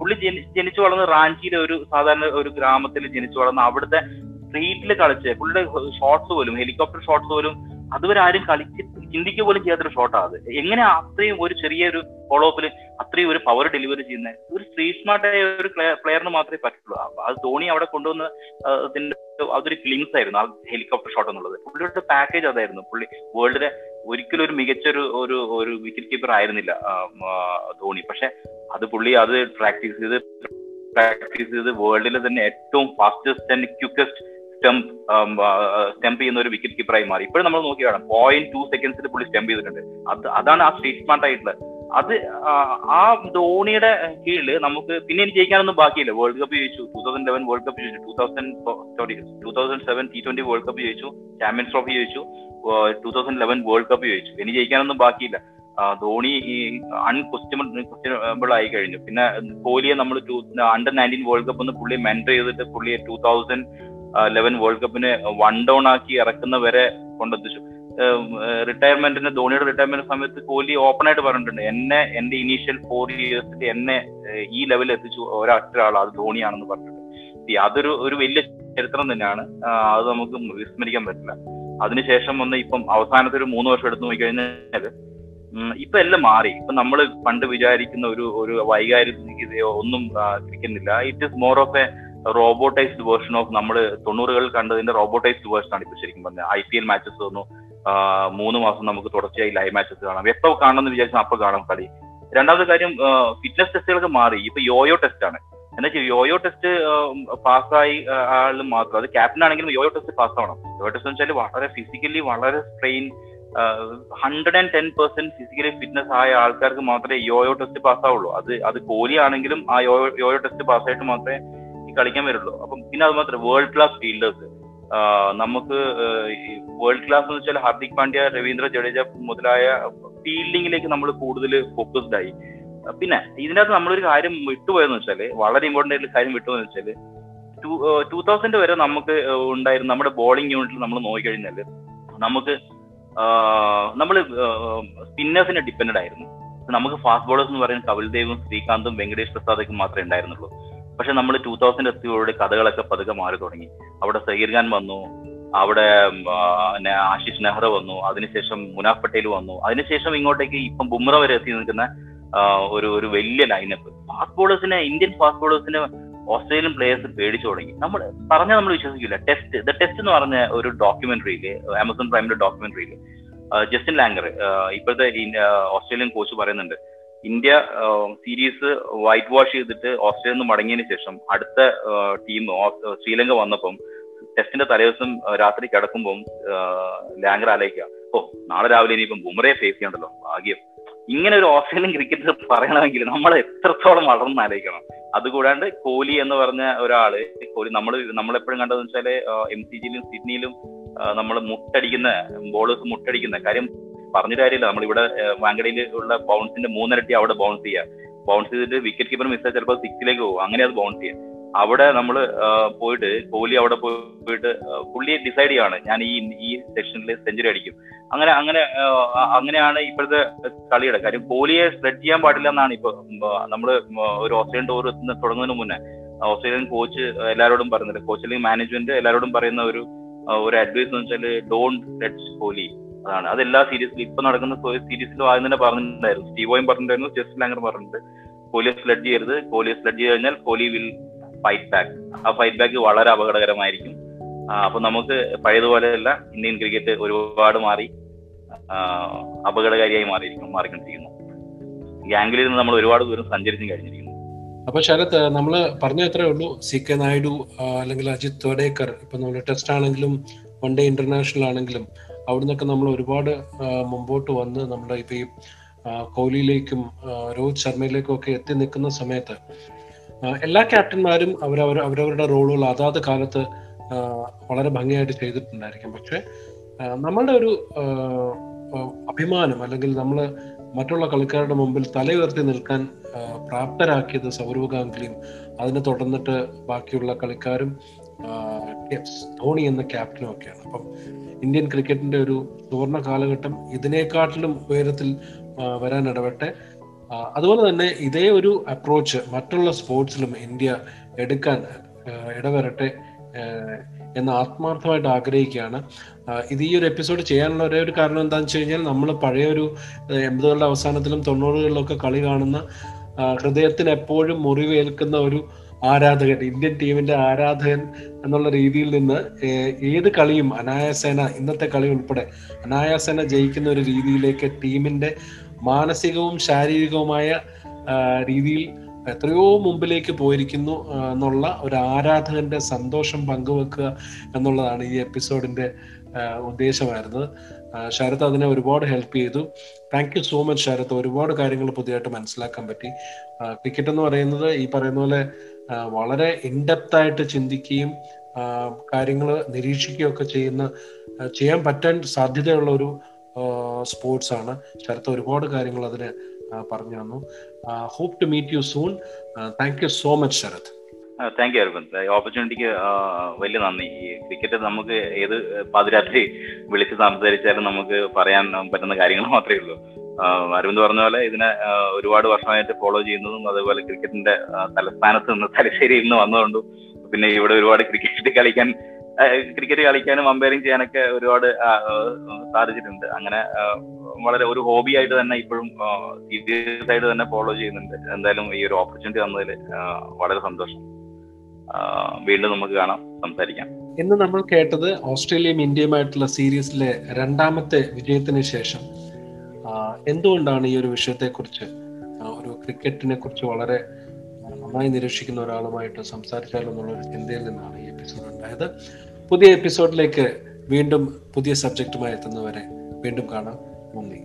പുള്ളി ജനിച്ചു വളർന്ന റാഞ്ചിയിലെ ഒരു സാധാരണ ഒരു ഗ്രാമത്തിൽ ജനിച്ചു വളർന്ന അവിടുത്തെ സ്ട്രീറ്റിൽ കളിച്ച് പുള്ളിയുടെ ഷോട്ട്സ് പോലും ഹെലികോപ്റ്റർ ഷോട്ട്സ് പോലും അതുവരെ ആരും കളിച്ച് ചിന്തിക്കുക പോലും ചെയ്യാത്തൊരു ഷോട്ടാണ് അത്. എങ്ങനെ അത്രയും ഒരു ചെറിയൊരു ഫോളോ അപ്പിൽ അത്രയും ഒരു പവർ ഡെലിവറി ചെയ്യുന്ന? ഒരു സ്ട്രീറ്റ് സ്മാർട്ടായ ഒരു പ്ലെയറിന് മാത്രമേ പറ്റുള്ളൂ അത് ധോണി അവിടെ കൊണ്ടുവന്ന അതൊരു ക്ലിംസ് ആയിരുന്നു ആ ഹെലികോപ്റ്റർ ഷോട്ട് എന്നുള്ളത്. പുള്ളിയുടെ പാക്കേജ് അതായിരുന്നു. പുള്ളി വേൾഡിലെ ഒരിക്കലും ഒരു മികച്ചൊരു ഒരു ഒരു വിക്കറ്റ് കീപ്പർ ആയിരുന്നില്ല ധോണി. പക്ഷെ അത് പുള്ളി അത് പ്രാക്ടീസ് ചെയ്ത് പ്രാക്ടീസ് ചെയ്ത് വേൾഡിലെ തന്നെ ഏറ്റവും fastest and quickest stump stump ചെയ്യുന്ന ഒരു വിക്കറ്റ് കീപ്പറായി മാറി. ഇപ്പോഴും നമ്മൾ നോക്കി കാണാം. പോയിന്റ് ടു സെക്കൻഡ്സിൽ പുള്ളി സ്റ്റംപ് ചെയ്തിട്ടുണ്ട്. അത് അതാണ് ആ സ്ട്രീറ്റ് സ്മാർട്ട് ആയിട്ടുള്ളത് അത് ആ ധോണിയുടെ കീഴിൽ നമുക്ക് പിന്നെ എനിക്ക് ജയിക്കാനൊന്നും ബാക്കിയില്ല. വേൾഡ് കപ്പ് ജയിച്ചു. Two thousand eleven world cup ജയിച്ചു. Two thousand sorry two thousand seven T twenty world cup ജയിച്ചു. ചാമ്പ്യൻസ് ട്രോഫി ജയിച്ചു. Two thousand eleven world cup ജയിച്ചു. ഇനി ജയിക്കാനൊന്നും ബാക്കിയില്ല. ധോണി ഈ അൺക്വസ്റ്റ്യബിൾ ക്വസ്റ്റ്യബിൾ ആയി കഴിഞ്ഞു. പിന്നെ കോഹ്ലിയെ നമ്മൾ അണ്ടർ നയന്റീൻ വേൾഡ് കപ്പ് ഒന്ന് പുള്ളി മെന്റർ ചെയ്തിട്ട് പുള്ളിയെ ടൂ തൗസൻഡ് ലെവൻ വേൾഡ് കപ്പിന് വൺ ഡൗൺ ആക്കി ഇറക്കുന്ന വരെ കൊണ്ടെത്തിച്ചു റിട്ടയർമെന്റിന് ധോണിയുടെ റിട്ടയർമെന്റ് സമയത്ത് കോഹ്ലി ഓപ്പൺ ആയിട്ട് പറഞ്ഞിട്ടുണ്ട്. എന്നെ എന്റെ ഇനീഷ്യൽ ഫോർ ഇയേഴ്സിൽ എന്നെ ഈ ലെവലിൽ എത്തിച്ചു ഒരാൾ അത് ധോണിയാണെന്ന് പറഞ്ഞിട്ടുണ്ട്. അതൊരു ഒരു വലിയ ചരിത്രം തന്നെയാണ്. അത് നമുക്ക് വിസ്മരിക്കാൻ പറ്റില്ല. അതിനുശേഷം വന്ന് ഇപ്പം അവസാനത്തെ ഒരു മൂന്ന് വർഷം എടുത്തു നോക്കിക്കഴിഞ്ഞാൽ ഇപ്പൊ എല്ലാം മാറി. ഇപ്പൊ നമ്മൾ പണ്ട് വിചാരിക്കുന്ന ഒരു ഒരു വൈകാരികതയോ ഒന്നും ക്രിക്കുന്നില്ല it is more of a robotised version of നമ്മൾ തൊണ്ണൂറുകളിൽ കണ്ടതിന്റെ റോബോട്ടൈസ്ഡ് വേർഷൻ ആണ് ഇപ്പൊ ശരിക്കും പറഞ്ഞത്. ഐ പി എൽ മാച്ചസ് തോന്നുന്നു മൂന്ന് മാസം നമുക്ക് തുടർച്ചയായി ലൈവ് മാച്ചസ് കാണാം. എപ്പോ കാണണമെന്ന് വിചാരിച്ചാൽ അപ്പൊ കാണാം കളി. രണ്ടാമത്തെ കാര്യം ഫിറ്റ്നസ് ടെസ്റ്റുകളൊക്കെ മാറി. ഇപ്പൊ യോയോ ടെസ്റ്റ് ആണ്. എന്താ വെച്ചാൽ യോയോ ടെസ്റ്റ് പാസ്സായി ആളും മാത്രം. അത് ക്യാപ്റ്റൻ ആണെങ്കിലും യോയോ ടെസ്റ്റ് പാസ്സാവണം. യോയോ ടെസ്റ്റ് എന്ന് വെച്ചാൽ വളരെ ഫിസിക്കലി വളരെ strain hundred and ten percent physically fitness ആയ ആൾക്കാർക്ക് മാത്രമേ യോയോ ടെസ്റ്റ് പാസ്സാവുള്ളൂ. അത് അത് കോഹ്ലി ആണെങ്കിലും ആ യോയോ യോയോ ടെസ്റ്റ് പാസ്സായിട്ട് മാത്രമേ കളിക്കാൻ വരുള്ളൂ. അപ്പം പിന്നെ അത് മാത്രമേ വേൾഡ് ക്ലാസ് ഫീൽഡേഴ്സ് നമുക്ക് വേൾഡ് ക്ലാസ് എന്ന് വെച്ചാൽ ഹാർദിക് പാണ്ഡ്യ രവീന്ദ്ര ജഡേജ മുതലായ ഫീൽഡിങ്ങിലേക്ക് നമ്മൾ കൂടുതൽ ഫോക്കസ്ഡ് ആയി. പിന്നെ ഇതിനകത്ത് നമ്മളൊരു കാര്യം വിട്ടുപോയെന്ന് വെച്ചാൽ വളരെ ഇമ്പോർട്ടന്റ് ആയിട്ടുള്ള കാര്യം വിട്ടുപോയെന്ന് വെച്ചാൽ ടു ടൂ തൗസൻഡ് വരെ നമുക്ക് ഉണ്ടായിരുന്ന നമ്മുടെ ബോളിംഗ് യൂണിറ്റിൽ നമ്മൾ നോക്കിക്കഴിഞ്ഞാൽ നമുക്ക് നമ്മൾ സ്പിന്നേഴ്സിനെ ഡിപ്പെൻഡ് ആയിരുന്നു. നമുക്ക് ഫാസ്റ്റ് ബോളേഴ്സ് എന്ന് പറയുന്നത് കപിൽ ദേവും ശ്രീകാന്തും വെങ്കടേഷ് പ്രസാദൊക്കെ മാത്രമേ ഉണ്ടായിരുന്നുള്ളൂ. പക്ഷെ നമ്മൾ ടൂ തൗസൻഡ് എത്തിയോടെ കഥകളൊക്കെ പതുക്കെ മാറി തുടങ്ങി. അവിടെ സഹീർ ഖാൻ വന്നു അവിടെ ആശിഷ് നെഹ്റ വന്നു അതിനുശേഷം മുനാഫ് പട്ടേൽ വന്നു. അതിനുശേഷം ഇങ്ങോട്ടേക്ക് ഇപ്പം ബുംറ വരെ എത്തി നിൽക്കുന്ന ഒരു ഒരു വലിയ ലൈനപ്പ് ഫാസ്റ്റ് ബോളേഴ്സിനെ ഇന്ത്യൻ ഫാസ്റ്റ് ബോളേഴ്സിനെ ഓസ്ട്രേലിയൻ പ്ലേയേഴ്സ് പേടിച്ചു തുടങ്ങി. നമ്മൾ പറഞ്ഞാൽ നമ്മൾ വിശ്വസിക്കില്ല. ടെസ്റ്റ് ദ ടെസ്റ്റ് എന്ന് പറഞ്ഞ ഒരു ഡോക്യുമെന്ററിയിൽ ആമസോൺ പ്രൈമിന്റെ ഡോക്യുമെന്ററിയിൽ ജസ്റ്റിൻ ലാങ്കർ ഇപ്പോഴത്തെ ഓസ്ട്രേലിയൻ കോച്ച് പറയുന്നുണ്ട് ഇന്ത്യ സീരീസ് വൈറ്റ് വാഷ് ചെയ്തിട്ട് ഓസ്ട്രേലിയ നിന്ന് മടങ്ങിയതിന് ശേഷം അടുത്ത ടീം ശ്രീലങ്ക വന്നപ്പം ടെസ്റ്റിന്റെ തലേദിവസം രാത്രി കിടക്കുമ്പം ലാങ്കർ ആലോചിക്കുക. ഓ നാളെ രാവിലെ ഇനിയിപ്പം ബുമറയെ ഫേസ് ചെയ്യണ്ടല്ലോ. ഭാഗ്യം. ഇങ്ങനെ ഒരു ഓസ്ട്രേലിയൻ ക്രിക്കറ്റ് പറയണമെങ്കിൽ നമ്മൾ എത്രത്തോളം വളർന്ന് ആലോചിക്കണം. അതുകൂടാണ്ട് കോഹ്ലി എന്ന് പറഞ്ഞ ഒരാൾ കോഹ്ലി നമ്മൾ നമ്മളെപ്പോഴും കണ്ടതെന്ന് വെച്ചാൽ എം സി ജിയിലും സിഡ്നിയിലും നമ്മൾ മുട്ടടിക്കുന്ന ബോളേഴ്സ് മുട്ടടിക്കുന്ന കാര്യം പറഞ്ഞിട്ട് കാര്യമില്ല. നമ്മളിവിടെ വാങ്കടയിൽ ഉള്ള ബൗൺസിന്റെ മൂന്നിരട്ടി അവിടെ ബൗൺസ് ചെയ്യുക ബൗൺസ് ചെയ്തിട്ട് വിക്കറ്റ് കീപ്പർ മിസ് ചിലപ്പോൾ സിക്സിലേക്ക് പോകും. അങ്ങനെ അത് ബൗൺസ് ചെയ്യാം. അവിടെ നമ്മൾ പോയിട്ട് കോഹ്ലി അവിടെ പോയിട്ട് പുള്ളി ഡിസൈഡ് ചെയ്യാണ്. ഞാൻ ഈ ഈ സെക്ഷനിൽ സെഞ്ചുറി അടിക്കും. അങ്ങനെ അങ്ങനെ അങ്ങനെയാണ് ഇപ്പോഴത്തെ കളിയുടെ കാര്യം. കോഹ്ലിയെ സ്പ്രെഡ് ചെയ്യാൻ പാടില്ല എന്നാണ് ഇപ്പൊ നമ്മൾ ഒരു ഓസ്ട്രേലിയൻ ടൂർ തുടങ്ങുന്നതിന് മുന്നേ. ഓസ്ട്രേലിയൻ കോച്ച് എല്ലാവരോടും പറയുന്നത് കോച്ച് അല്ലെങ്കിൽ മാനേജ്മെന്റ് എല്ലാവരോടും പറയുന്ന ഒരു ഒരു അഡ്വൈസ് എന്ന് വെച്ചാൽ ഡോണ്ട് ലെറ്റ് കോഹ്ലി. അതാണ് അത് എല്ലാ സീരീസിലും ഇപ്പൊ നടക്കുന്ന സീരീസിലും ആദ്യം തന്നെ പറഞ്ഞിട്ടുണ്ടായിരുന്നു. സ്റ്റീവോയും പറഞ്ഞിട്ടുണ്ടായിരുന്നു ജസ്റ്റ് ലാംഗർ പറഞ്ഞിട്ടുണ്ട്. കോഹ്ലിയെ സ്ലഡ് ചെയ്യരുത്. കോഹ്ലിയെ സ്ലഡ് ചെയ്ത് കഴിഞ്ഞാൽ കോഹ്ലി വിൽ ഫൈറ്റ് ബാക്ക് ആ ഫൈറ്റ് ബാക്ക് വളരെ അപകടകരമായിരിക്കും. അപ്പൊ നമുക്ക് പഴയതുപോലെയല്ല ഇന്ത്യൻ ക്രിക്കറ്റ് ഒരുപാട് മാറി അപകടകാരിയായി മാറിയിരിക്കുന്നു മാറിക്കൊണ്ടിരിക്കുന്നു. ഈ നിന്ന് നമ്മൾ ഒരുപാട് ദൂരം സഞ്ചരിച്ചും കഴിഞ്ഞിരിക്കുന്നു. അപ്പൊ ശരത് നമ്മൾ പറഞ്ഞ എത്രേ ഉള്ളൂ. സി കെ നായിഡു അല്ലെങ്കിൽ അജിത് തോഡേക്കർ ഇപ്പൊ നമ്മൾ ടെസ്റ്റ് ആണെങ്കിലും വൺ ഡേ ഇന്റർനാഷണൽ ആണെങ്കിലും അവിടുന്നൊക്കെ നമ്മൾ ഒരുപാട് മുമ്പോട്ട് വന്ന് നമ്മുടെ ഇപ്പൊ ഈ കോഹ്ലിയിലേക്കും രോഹിത് ശർമ്മയിലേക്കും ഒക്കെ എത്തി നിൽക്കുന്ന സമയത്ത് എല്ലാ ക്യാപ്റ്റന്മാരും അവരവർ അവരവരുടെ റോളുകൾ അതാത് കാലത്ത് വളരെ ഭംഗിയായിട്ട് ചെയ്തിട്ടുണ്ടായിരിക്കും. പക്ഷെ നമ്മളുടെ ഒരു അഭിമാനം അല്ലെങ്കിൽ നമ്മൾ മറ്റുള്ള കളിക്കാരുടെ മുമ്പിൽ തലയുയർത്തി നിൽക്കാൻ പ്രാപ്തരാക്കിയത് സൗരവ് ഗാംഗുലിയും അതിനെ തുടർന്നിട്ട് ബാക്കിയുള്ള കളിക്കാരും ധോണി എന്ന ക്യാപ്റ്റനും ഒക്കെയാണ്. അപ്പം ഇന്ത്യൻ ക്രിക്കറ്റിന്റെ ഒരു സുവർണ കാലഘട്ടം ഇതിനേക്കാട്ടിലും ഉയരത്തിൽ വരാൻ ഇടപെട്ടെ അതുപോലെ തന്നെ ഇതേ ഒരു അപ്രോച്ച് മറ്റുള്ള സ്പോർട്സിലും ഇന്ത്യ എടുക്കാൻ ഇടവരട്ടെ എന്ന് ആത്മാർത്ഥമായിട്ട് ആഗ്രഹിക്കുകയാണ്. ഇത് ഈ ഒരു എപ്പിസോഡ് ചെയ്യാനുള്ള ഒരേ ഒരു കാരണം എന്താണെന്ന് വെച്ച് കഴിഞ്ഞാൽ നമ്മൾ പഴയ ഒരു എൺപതുകളുടെ അവസാനത്തിലും തൊണ്ണൂറുകളിലൊക്കെ കളി കാണുന്ന ഹൃദയത്തിന് എപ്പോഴും മുറിവേൽക്കുന്ന ഒരു ആരാധകൻ ഇന്ത്യൻ ടീമിന്റെ ആരാധകൻ എന്നുള്ള രീതിയിൽ നിന്ന് ഏത് കളിയും അനായാസേന ഇന്നത്തെ കളി ഉൾപ്പെടെ അനായാസേന ജയിക്കുന്ന ഒരു രീതിയിലേക്ക് ടീമിന്റെ മാനസികവും ശാരീരികവുമായ രീതിയിൽ എത്രയോ മുമ്പിലേക്ക് പോയിരിക്കുന്നു എന്നുള്ള ഒരു ആരാധകന്റെ സന്തോഷം പങ്കുവെക്കുക എന്നുള്ളതാണ് ഈ എപ്പിസോഡിന്റെ ഉദ്ദേശമായിരുന്നത്. ശരത് അതിനെ ഒരുപാട് ഹെൽപ്പ് ചെയ്തു. Thank you so much Sarath. ഒരുപാട് കാര്യങ്ങൾ പുതിയതായിട്ട് മനസ്സിലാക്കാൻ പറ്റി. ക്രിക്കറ്റ് എന്ന് പറയുന്നത് ഈ പറയുന്ന പോലെ വളരെ ഇൻഡെപ്ത് ആയിട്ട് ചിന്തിക്കുകയും കാര്യങ്ങൾ നിരീക്ഷിക്കുകയും ഒക്കെ ചെയ്യുന്ന ചെയ്യാൻ പറ്റാൻ സാധ്യതയുള്ള ഒരു സ്പോർട്സ് ആണ്. ശരത്ത് ഒരുപാട് കാര്യങ്ങൾ അതിന് പറഞ്ഞു തന്നു. Hope to meet you soon thank you so much Sarath thank you Aravind ഓപ്പർച്യൂണിറ്റിക്ക് വലിയ നന്ദി. ഈ ക്രിക്കറ്റ് നമുക്ക് ഏത് പാതിരാത്രി വിളിച്ച് സംസാരിച്ചാലും നമുക്ക് പറയാൻ പറ്റുന്ന കാര്യങ്ങൾ മാത്രമേ ഉള്ളൂ. അരവിന്ദ് പറഞ്ഞ പോലെ ഇതിനെ ഒരുപാട് വർഷമായിട്ട് ഫോളോ ചെയ്യുന്നതും അതുപോലെ ക്രിക്കറ്റിന്റെ തലസ്ഥാനത്ത് നിന്ന് തലശ്ശേരിയിൽ നിന്ന് വന്നതുകൊണ്ടും പിന്നെ ഇവിടെ ഒരുപാട് ക്രിക്കറ്റ് കളിക്കാൻ ക്രിക്കറ്റ് കളിക്കാനും അമ്പയറിംഗ് ചെയ്യാനൊക്കെ ഒരുപാട് സാധിച്ചിട്ടുണ്ട്. അങ്ങനെ വളരെ ഒരു ഹോബി ആയിട്ട് തന്നെ ഇപ്പോഴും സീരിയസ് ആയിട്ട് തന്നെ ഫോളോ ചെയ്യുന്നുണ്ട്. എന്തായാലും ഈ ഒരു ഓപ്പർച്യൂണിറ്റി വന്നതിൽ വളരെ സന്തോഷം. വീണ്ടും നമുക്ക് കാണാം സംസാരിക്കാം. ഇന്ന് നമ്മൾ കേട്ടത് ഓസ്ട്രേലിയയും ഇന്ത്യയുമായിട്ടുള്ള സീരീസിലെ രണ്ടാമത്തെ വിജയത്തിന് ശേഷം. എന്തുകൊണ്ടാണ് ഈ ഒരു വിഷയത്തെക്കുറിച്ച് ഒരു ക്രിക്കറ്റിനെ കുറിച്ച് വളരെ നന്നായി നിരീക്ഷിക്കുന്ന ഒരാളുമായിട്ട് സംസാരിച്ചാലോ എന്നുള്ള ഒരു ചിന്തയിൽ നിന്നാണ് ഈ എപ്പിസോഡ് ഉണ്ടായത്. പുതിയ എപ്പിസോഡിലേക്ക് വീണ്ടും പുതിയ സബ്ജക്റ്റുമായി എത്തുന്നവരെ വീണ്ടും കാണാം. നന്ദി.